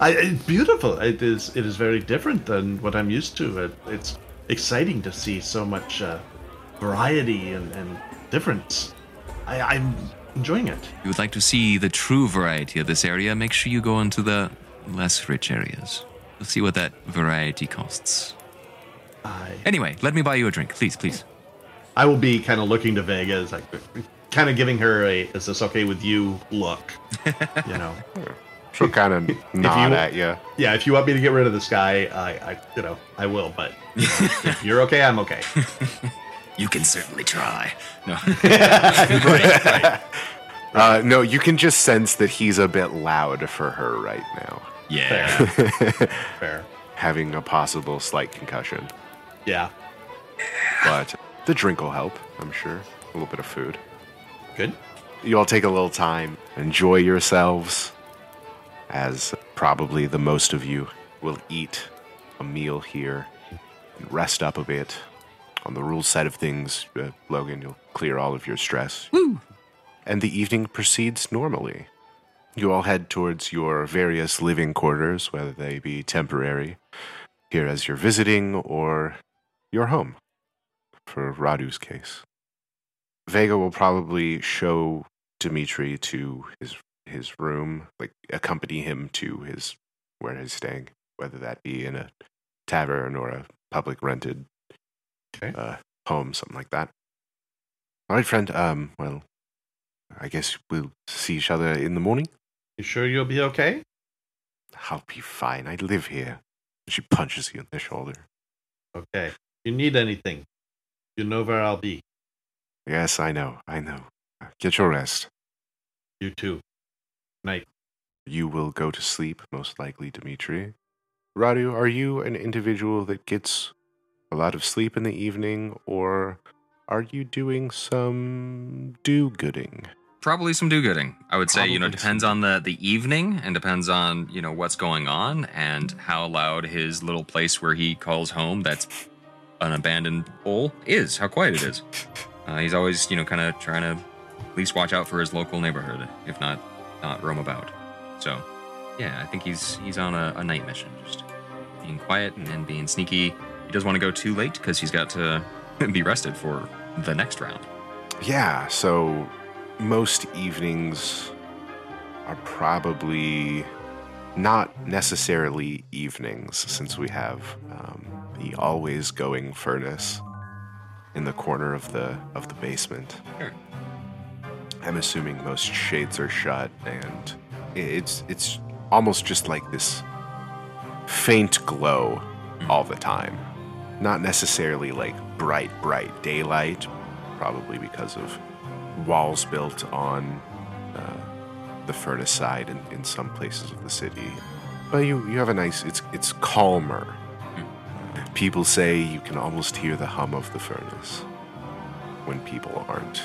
I, it's beautiful. It is. It is very different than what I'm used to. It, it's exciting to see so much uh, variety and, and difference. I, I'm enjoying it. If you would like to see the true variety of this area, make sure you go into the less rich areas. You'll see what that variety costs. I Anyway, let me buy you a drink, please, please. I will be kind of looking to Vega as like kind of giving her a "Is this okay with you?" look. You know. She'll kind of nod you- at you. Yeah, if you want me to get rid of this guy, I, I you know, I will. But you know, if you're okay, I'm okay. You can certainly try. No. right, right. Uh, no, you can just sense that he's a bit loud for her right now, yeah. Fair. Fair. having a possible slight concussion. Yeah. But the drink will help, I'm sure. A little bit of food. Good. You all take a little time, enjoy yourselves, as probably the most of you will eat a meal here and rest up a bit. On the rules side of things, uh, Logan, you'll clear all of your stress. Woo. And the evening proceeds normally. You all head towards your various living quarters, whether they be temporary, here as you're visiting, or your home, for Radu's case. Vega will probably show Dmitri to his his room, like accompany him to his where he's staying, whether that be in a tavern or a public rented Okay. uh, home, something like that. All right, friend. Um, well, I guess we'll see each other in the morning. You sure you'll be okay? I'll be fine. I live here. She punches you in the shoulder. Okay. You need anything, you know where I'll be. Yes, I know. I know. Get your rest. You too. Night. You will go to sleep, most likely, Dmitri. Radu, are you an individual that gets a lot of sleep in the evening, or are you doing some do gooding? Probably some do-gooding. I would say, you know, Probably depends some- on the the evening and depends on you know what's going on and how loud his little place where he calls home that's an abandoned hole is, how quiet it is. Uh, he's always you know kind of trying to at least watch out for his local neighborhood, if not not roam about. So, yeah, I think he's he's on a, a night mission, just being quiet and, and being sneaky. He doesn't want to go too late because he's got to be rested for the next round. Yeah, so most evenings are probably not necessarily evenings since we have um, the always going furnace in the corner of the of the basement. Sure. I'm assuming most shades are shut and it's it's almost just like this faint glow all the time. Not necessarily like bright bright daylight, probably because of walls built on uh, the furnace side in, in some places of the city. But you, you have a nice, it's, it's calmer. People say you can almost hear the hum of the furnace when people aren't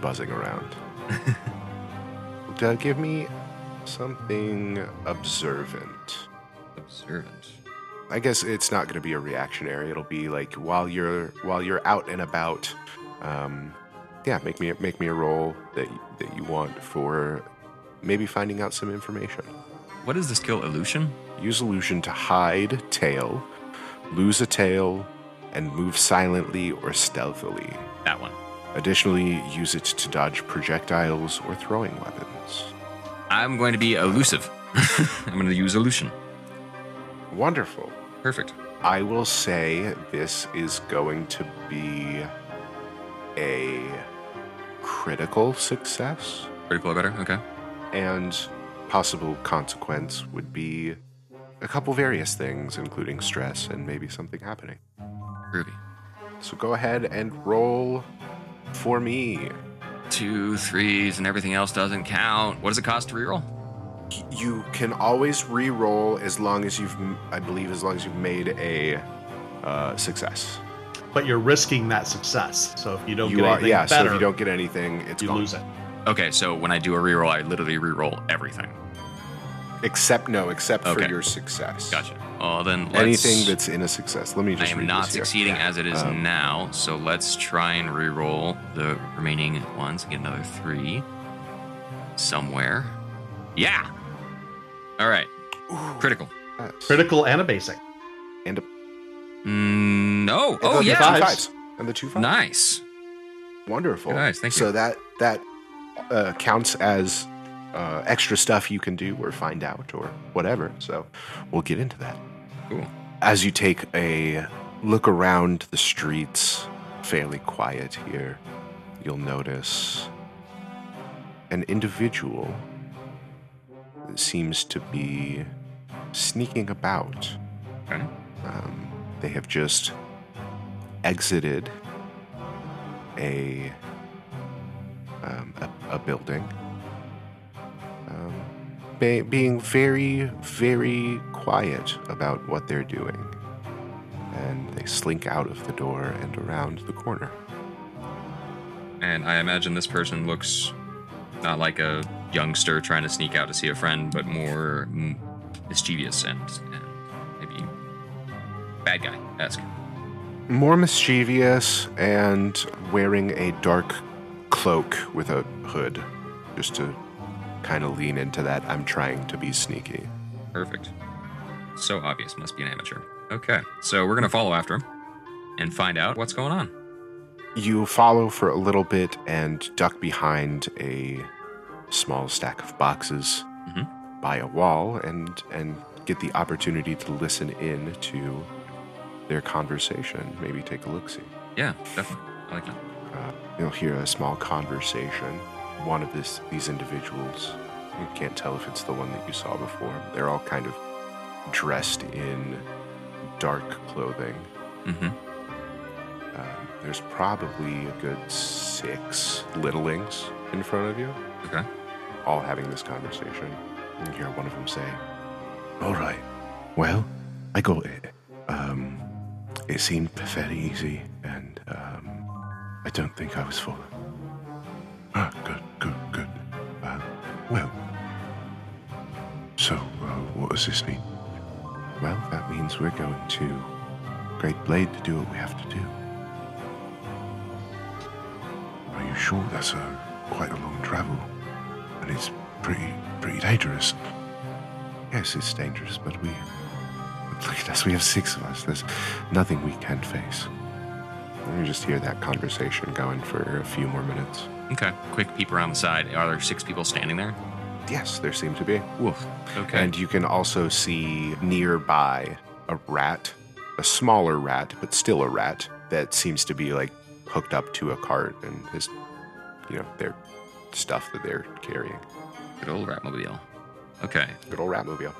buzzing around. uh, give me something observant. Observant. I guess it's not going to be a reactionary. It'll be like while you're while you're out and about. Um, yeah, make me make me a roll that that you want for maybe finding out some information. What is the skill illusion? Use illusion to hide tail, lose a tail, and move silently or stealthily. That one. Additionally, use it to dodge projectiles or throwing weapons. I'm going to be elusive. I'm going to use illusion. Wonderful. Perfect. I will say this is going to be a critical success, Critical or better? Okay. and possible consequence would be a couple various things, including stress and maybe something happening. Groovy. So go ahead and roll for me. two threes, and everything else doesn't count. What does it cost to reroll? You can always re-roll as long as you've, I believe, as long as you've made a uh, success. But you're risking that success. So if you don't you get are, anything yeah. better, so if you don't get anything, it's you gone. lose it. Okay, so when I do a reroll, I literally reroll everything. Except no, except Okay. for your success. Gotcha. Well, then let's, Anything that's in a success. Let me just. I am read not this here. succeeding as it is Um, now, so let's try and re-roll the remaining ones and get another three somewhere. Yeah. All right. Critical. Yes. Critical and a basic. And, a, Mm, no. and Oh the yeah. two Fives. fives. And the two fives. Nice. Wonderful. Nice, thank you. So that that uh, counts as uh, extra stuff you can do or find out or whatever. So we'll get into that. Cool. As you take a look around the streets, fairly quiet here, you'll notice an individual that seems to be sneaking about. Okay. Um, they have just exited a um, a, a building, um, be, being very very quiet about what they're doing, and they slink out of the door and around the corner. And I imagine this person looks not like a youngster trying to sneak out to see a friend, but more mischievous and, and maybe bad guy esque. More mischievous and wearing a dark cloak with a hood, just to kind of lean into that. I'm trying to be sneaky. Perfect. So obvious, must be an amateur. Okay, so we're gonna follow after him and find out what's going on. You follow for a little bit and duck behind a small stack of boxes Mhm. by a wall and and get the opportunity to listen in to their conversation. Maybe take a look see. Yeah, definitely. I like that. Uh, you'll hear a small conversation. One of this these individuals, you can't tell if it's the one that you saw before. They're all kind of dressed in dark clothing. Mm-hmm. Um, there's probably a good six littlings in front of you, Okay. all having this conversation. And you hear one of them say, All right, well, I got it. Um, it seemed very easy, and um, I don't think I was falling. Ah, good, good, good. Uh, well, so uh, what does this mean? Well, that means we're going to Great Blade to do what we have to do. Are you sure that's a quite a long travel? And it's pretty pretty dangerous. Yes, it's dangerous, but we look at us, we have six of us. There's nothing we can't face. Let me just hear that conversation going for a few more minutes. Okay. Quick peep around the side. Are there six people standing there? Yes, there seem to be. Woof. Okay. And you can also see nearby a rat, a smaller rat, but still a rat, that seems to be like hooked up to a cart and is, you know, their stuff that they're carrying. Good old Ratmobile. Okay. Good old Ratmobile.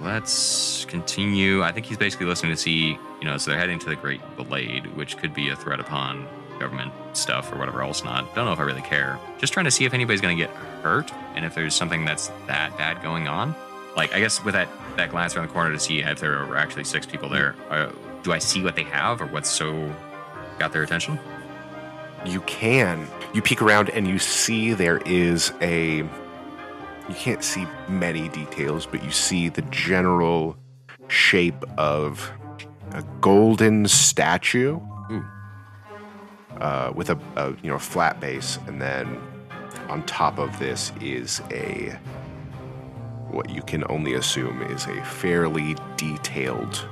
Let's continue. I think he's basically listening to see, you know, so they're heading to the Great Blade, which could be a threat upon government stuff or whatever else not. Don't know if I really care. Just trying to see if anybody's going to get hurt and if there's something that's that bad going on. Like, I guess with that, that glance around the corner to see if there are actually six people there, uh, do I see what they have or what's so got their attention? You can. You peek around and you see there is a. You can't see many details, but you see the general shape of a golden statue Ooh. Uh, with a, a you know flat base, and then on top of this is a what you can only assume is a fairly detailed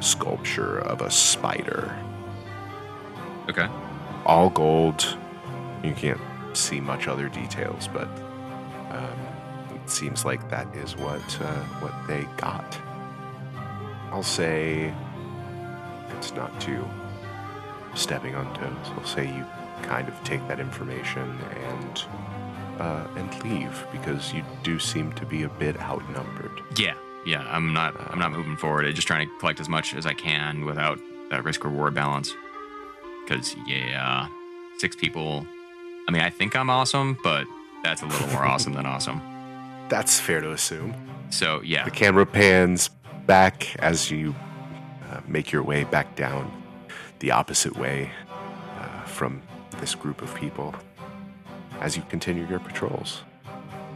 sculpture of a spider, Okay. all gold. You can't see much other details, but um, it seems like that is what uh, what they got. I'll say it's not too stepping on toes. I'll say you kind of take that information and uh, and leave because you do seem to be a bit outnumbered. Yeah, yeah. I'm not. I'm not moving forward. I'm just trying to collect as much as I can without that risk reward balance. Because yeah, six people I mean, I think I'm awesome, but that's a little more awesome than awesome. That's fair to assume. So yeah, The camera pans back as you uh, make your way back down the opposite way uh, from this group of people as you continue your patrols.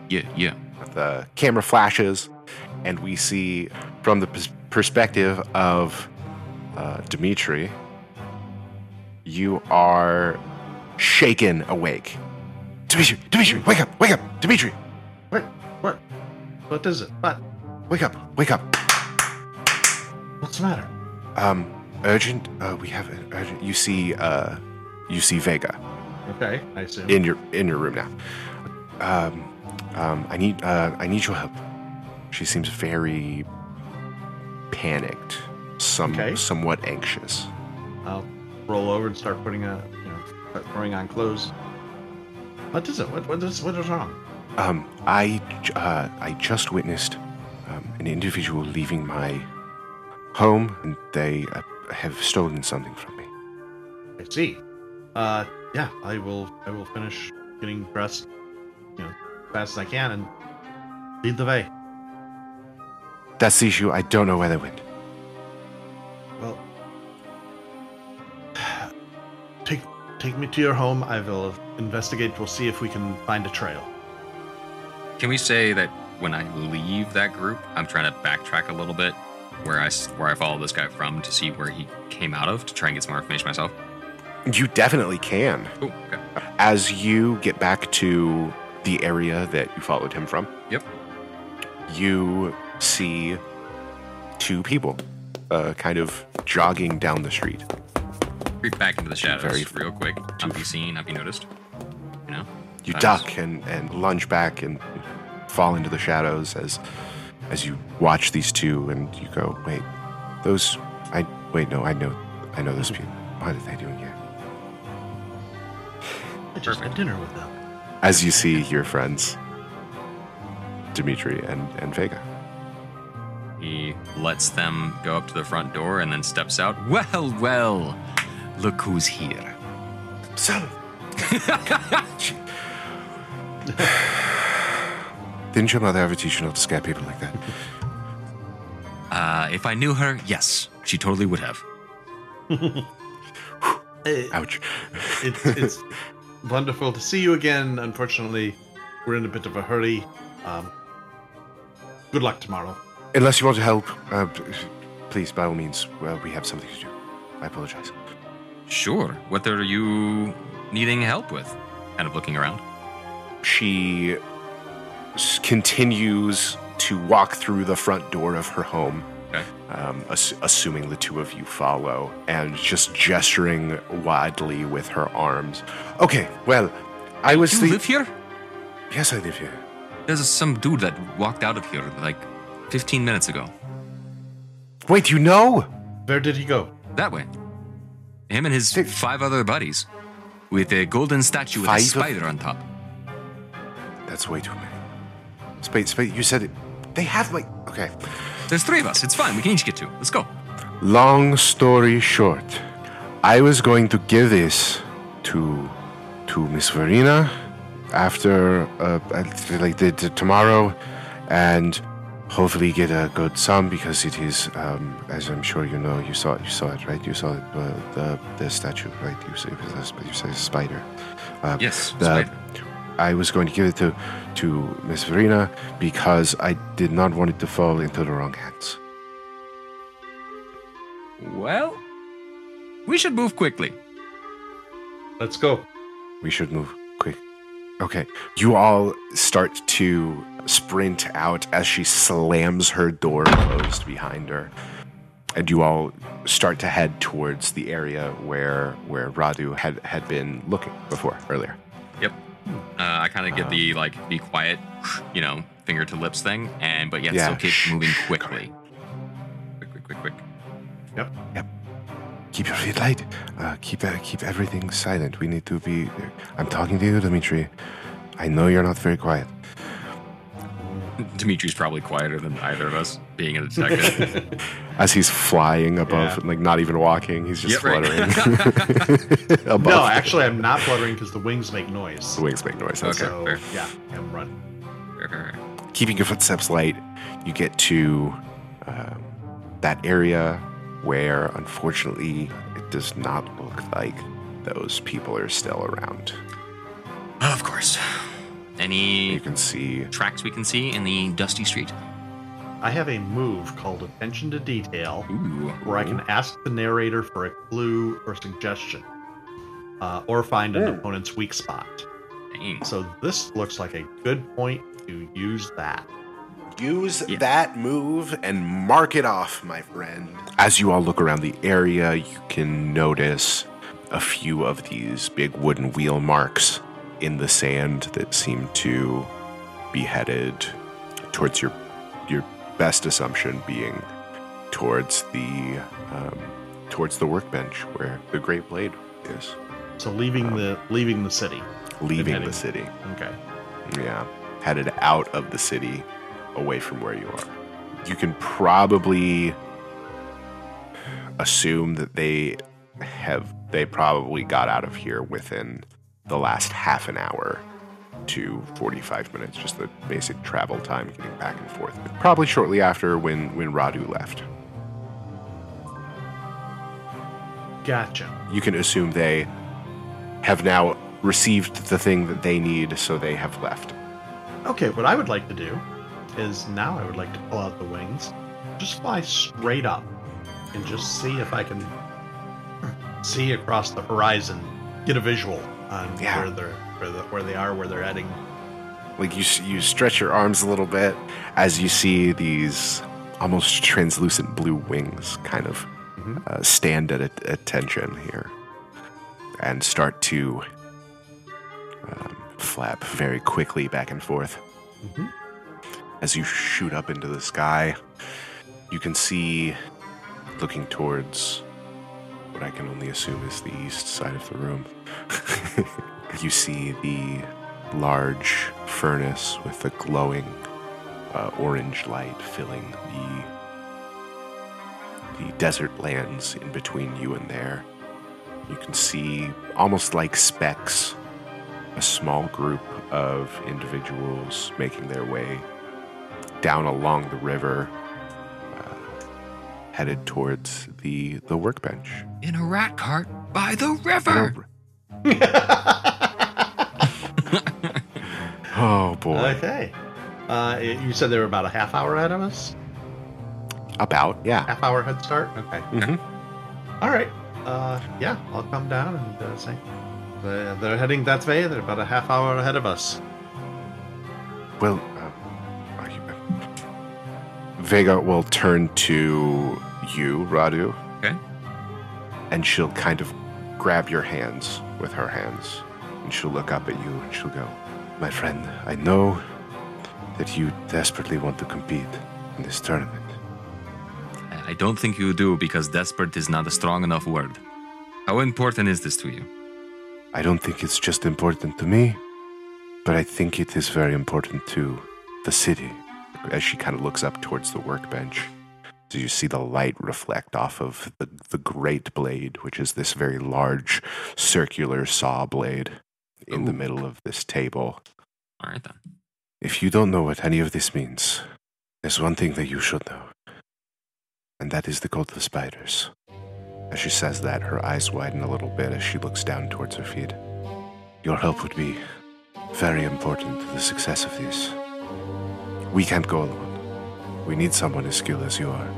yeah, yeah. The camera flashes, and we see from the pers- perspective of uh, Dmitri, you are shaken awake. Dmitri, Dmitri, wake up, wake up, Dmitri, What? What? What is it? What? wake up, wake up. What's the matter? Um, urgent. Uh, we have an urgent. You see, uh, you see Vega Okay, I assume. in your in your room now. Um, um, I need uh, I need your help. She seems very panicked, some Okay. somewhat anxious. I'll roll over and start putting a, you know, start throwing on clothes. What is it? What, what is what is wrong? Um, I uh, I just witnessed um, an individual leaving my home, and they uh, have stolen something from me. I see. Uh, yeah, I will. I will finish getting dressed, you know, as fast as I can, and lead the way. That's the issue. I don't know where they went. Well, take take me to your home. I will investigate. We'll see if we can find a trail. Can we say that when I leave that group, I'm trying to backtrack a little bit, where I where I follow this guy from to see where he came out of to try and get some more information myself. You definitely can. Oh, okay. As you get back to the area that you followed him from, Yep. you see two people uh, kind of jogging down the street. Creep back into the shadows Very- real quick. Have be seen? not be noticed? You know. You duck and, and lunge back and fall into the shadows as as you watch these two and you go, wait, those I wait, no, I know I know those people. What are they doing here? I just had dinner with them. As you see your friends, Dmitri and, and Vega. He lets them go up to the front door and then steps out. Well, well, look who's here. So Didn't your mother ever teach you not to scare people like that? Uh, if I knew her, yes, she totally would have. Ouch. it's it's wonderful to see you again. Unfortunately, we're in a bit of a hurry. Um, good luck tomorrow. Unless you want to help, uh, please, by all means, well, we have something to do. I apologize. Sure. What are you needing help with? Kind of looking around. She s- continues to walk through the front door of her home, Okay. um, ass- assuming the two of you follow, and just gesturing wildly with her arms. Okay, well, I was You the- live here? Yes, I live here. There's some dude that walked out of here like 15 minutes ago. Wait, you know? Where did he go? That way. Him and his Hey. five other buddies. With a golden statue with a Five of- spider on top. That's way too many. Spade, Spade, you said it. They have like. Okay. There's three of us. It's fine. We can each get two. Let's go. Long story short, I was going to give this to to Miss Verena after uh, like the, the tomorrow, and hopefully get a good sum because it is, um, as I'm sure you know, you saw it, you saw it, right? You saw it, uh, the the statue, right? You say it was a, sp- you say a spider. Uh, Yes, the- spider. I was going to give it to to Miss Verena because I did not want it to fall into the wrong hands. Well, we should move quickly. Let's go. We should move quick. Okay. You all start to sprint out as she slams her door closed behind her. And you all start to head towards the area where where Radu had, had been looking before earlier. Yep. Uh, I kind of get the like be quiet, you know, finger to lips thing, and but yet Yeah, still keep moving quickly. Quick, quick, quick, quick. Yep. Keep your feet light. Uh, keep uh, keep everything silent. We need to be. I'm talking to you, Dmitri. I know you're not very quiet. Dmitri's probably quieter than either of us, being in a detective. As he's flying above, Yeah. like not even walking, he's just Yeah, right. fluttering. above. no, actually, I'm not fluttering because the wings make noise. the wings make noise. That's Okay. So, fair. yeah, I'm running. Fair, fair, fair. keeping your footsteps light, you get to um, that area where, unfortunately, it does not look like those people are still around. Of course. You Any can see tracks we can see in the dusty street? I have a move called Attention to Detail Ooh. where I can ask the narrator for a clue or suggestion, uh, or find an opponent's weak spot. Dang. So this looks like a good point to use that. Use Yeah. that move and mark it off, my friend. As you all look around the area, you can notice a few of these big wooden wheel marks in the sand that seem to be headed towards your your best assumption being towards the um, towards the workbench where the great blade is So leaving the leaving the city. leaving the city Okay. yeah, headed out of the city, away from where you are. You can probably assume that they have they probably got out of here within the last half an hour to 45 minutes, just the basic travel time getting back and forth. But probably shortly after when when Radu left. Gotcha. You can assume they have now received the thing that they need, so they have left. Okay, what I would like to do is now I would like to pull out the wings, just fly straight up, and just see if I can see across the horizon, get a visual on Yeah. where they're where, the, where they are, where they're heading. like you you stretch your arms a little bit as you see these almost translucent blue wings kind of Mhm. uh, stand at at- attention here and start to um, flap very quickly back and forth Mhm. as you shoot up into the sky you can see looking towards what i can only assume is the east side of the room you see the large furnace with the glowing uh, orange light filling the the desert lands in between you and there. You can see almost like specks a small group of individuals making their way down along the river uh, headed towards the the workbench. In a rat cart by the river. Oh boy. Okay. Uh, you said they were about a half hour ahead of us. About, yeah. Half hour head start. Okay. Mhm. All right. Uh, yeah, I'll come down and uh, say they're, they're heading that way. They're about a half hour ahead of us. Well, are you- Vega will turn to you, Radu, Okay. and she'll kind of grab your hands with her hands. And she'll look up at you and she'll go, My friend, I know that you desperately want to compete in this tournament. I don't think you do because desperate is not a strong enough word. How important is this to you? I don't think it's just important to me, but I think it is very important to the city. As she kind of looks up towards the workbench, do you see the light reflect off of the, the great blade, which is this very large circular saw blade in the middle of this table? All right then. If you don't know what any of this means, there's one thing that you should know, and that is the cult of spiders. As she says that, her eyes widen a little bit as she looks down towards her feet. Your help would be very important to the success of this. We can't go alone. We need someone as skilled as you are.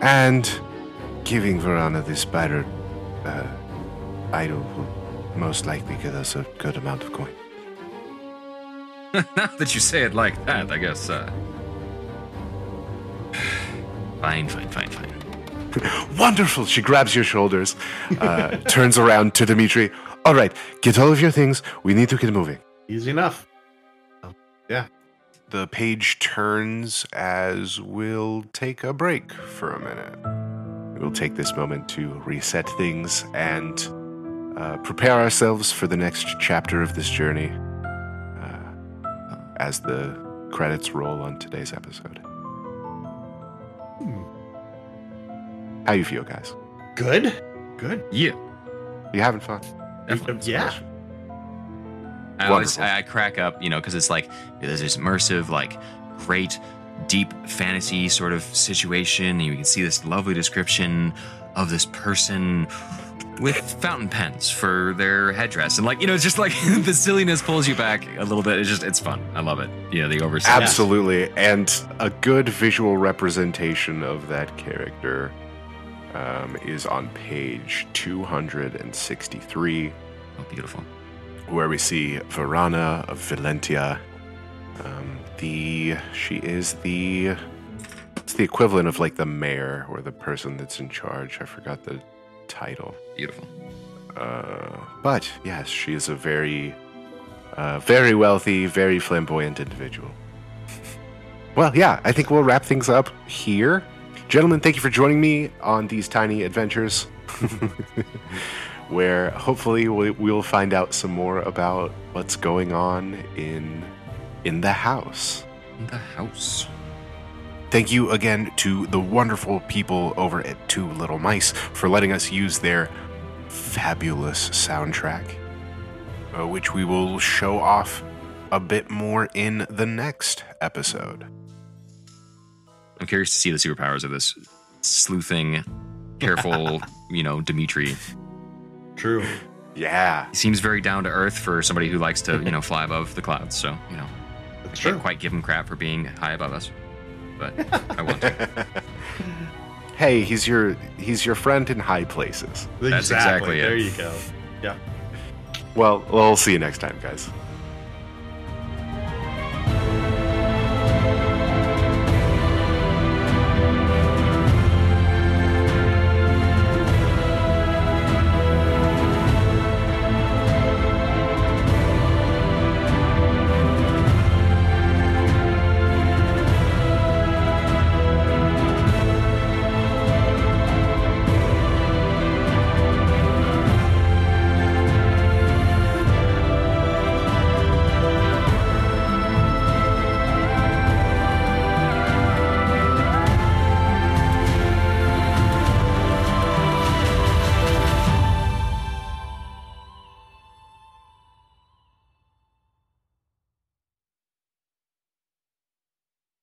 And giving Verana this spider uh, idol will most likely get us a good amount of coin. now that you say it like that, I guess. Uh... Fine, fine, fine, fine. Wonderful! She grabs your shoulders, uh, turns around to Dmitri. All right, get all of your things. We need to get moving. Easy enough. The page turns as we'll take a break for a minute. We'll take this moment to reset things and uh, prepare ourselves for the next chapter of this journey. Uh, as the credits roll on today's episode. Hmm. How you feel, guys? Good. Good. Yeah. You having fun? Yeah. I always I, I crack up, you know, because it's like there's this immersive, like great, deep fantasy sort of situation. And you can see this lovely description of this person with fountain pens for their headdress, and like you know, it's just like the silliness pulls you back a little bit. It's just it's fun. I love it. You know, the oversight. Absolutely. And a good visual representation of that character um, is on page 263, Oh, beautiful. Where we see Verana of Valentia. Um, the she is the it's the equivalent of like the mayor or the person that's in charge. I forgot the title. Beautiful. Uh, but yes, she is a very, uh, very wealthy, very flamboyant individual. well, yeah, I think we'll wrap things up here. Gentlemen, thank you for joining me on these tiny adventures, where hopefully we, we'll find out some more about what's going on in in the house. In the house. Thank you again to the wonderful people over at Two Little Mice for letting us use their fabulous soundtrack, uh, which we will show off a bit more in the next episode. I'm curious to see the superpowers of this sleuthing, careful, you know, Dmitri. True. Yeah. He seems very down to earth for somebody who likes to, you know, fly above the clouds. So, you know, That's can't true. quite give him crap for being high above us, but I want to. Hey, he's your he's your friend in high places. That's exactly it. There you go. Yeah. Well, we'll see you next time, guys.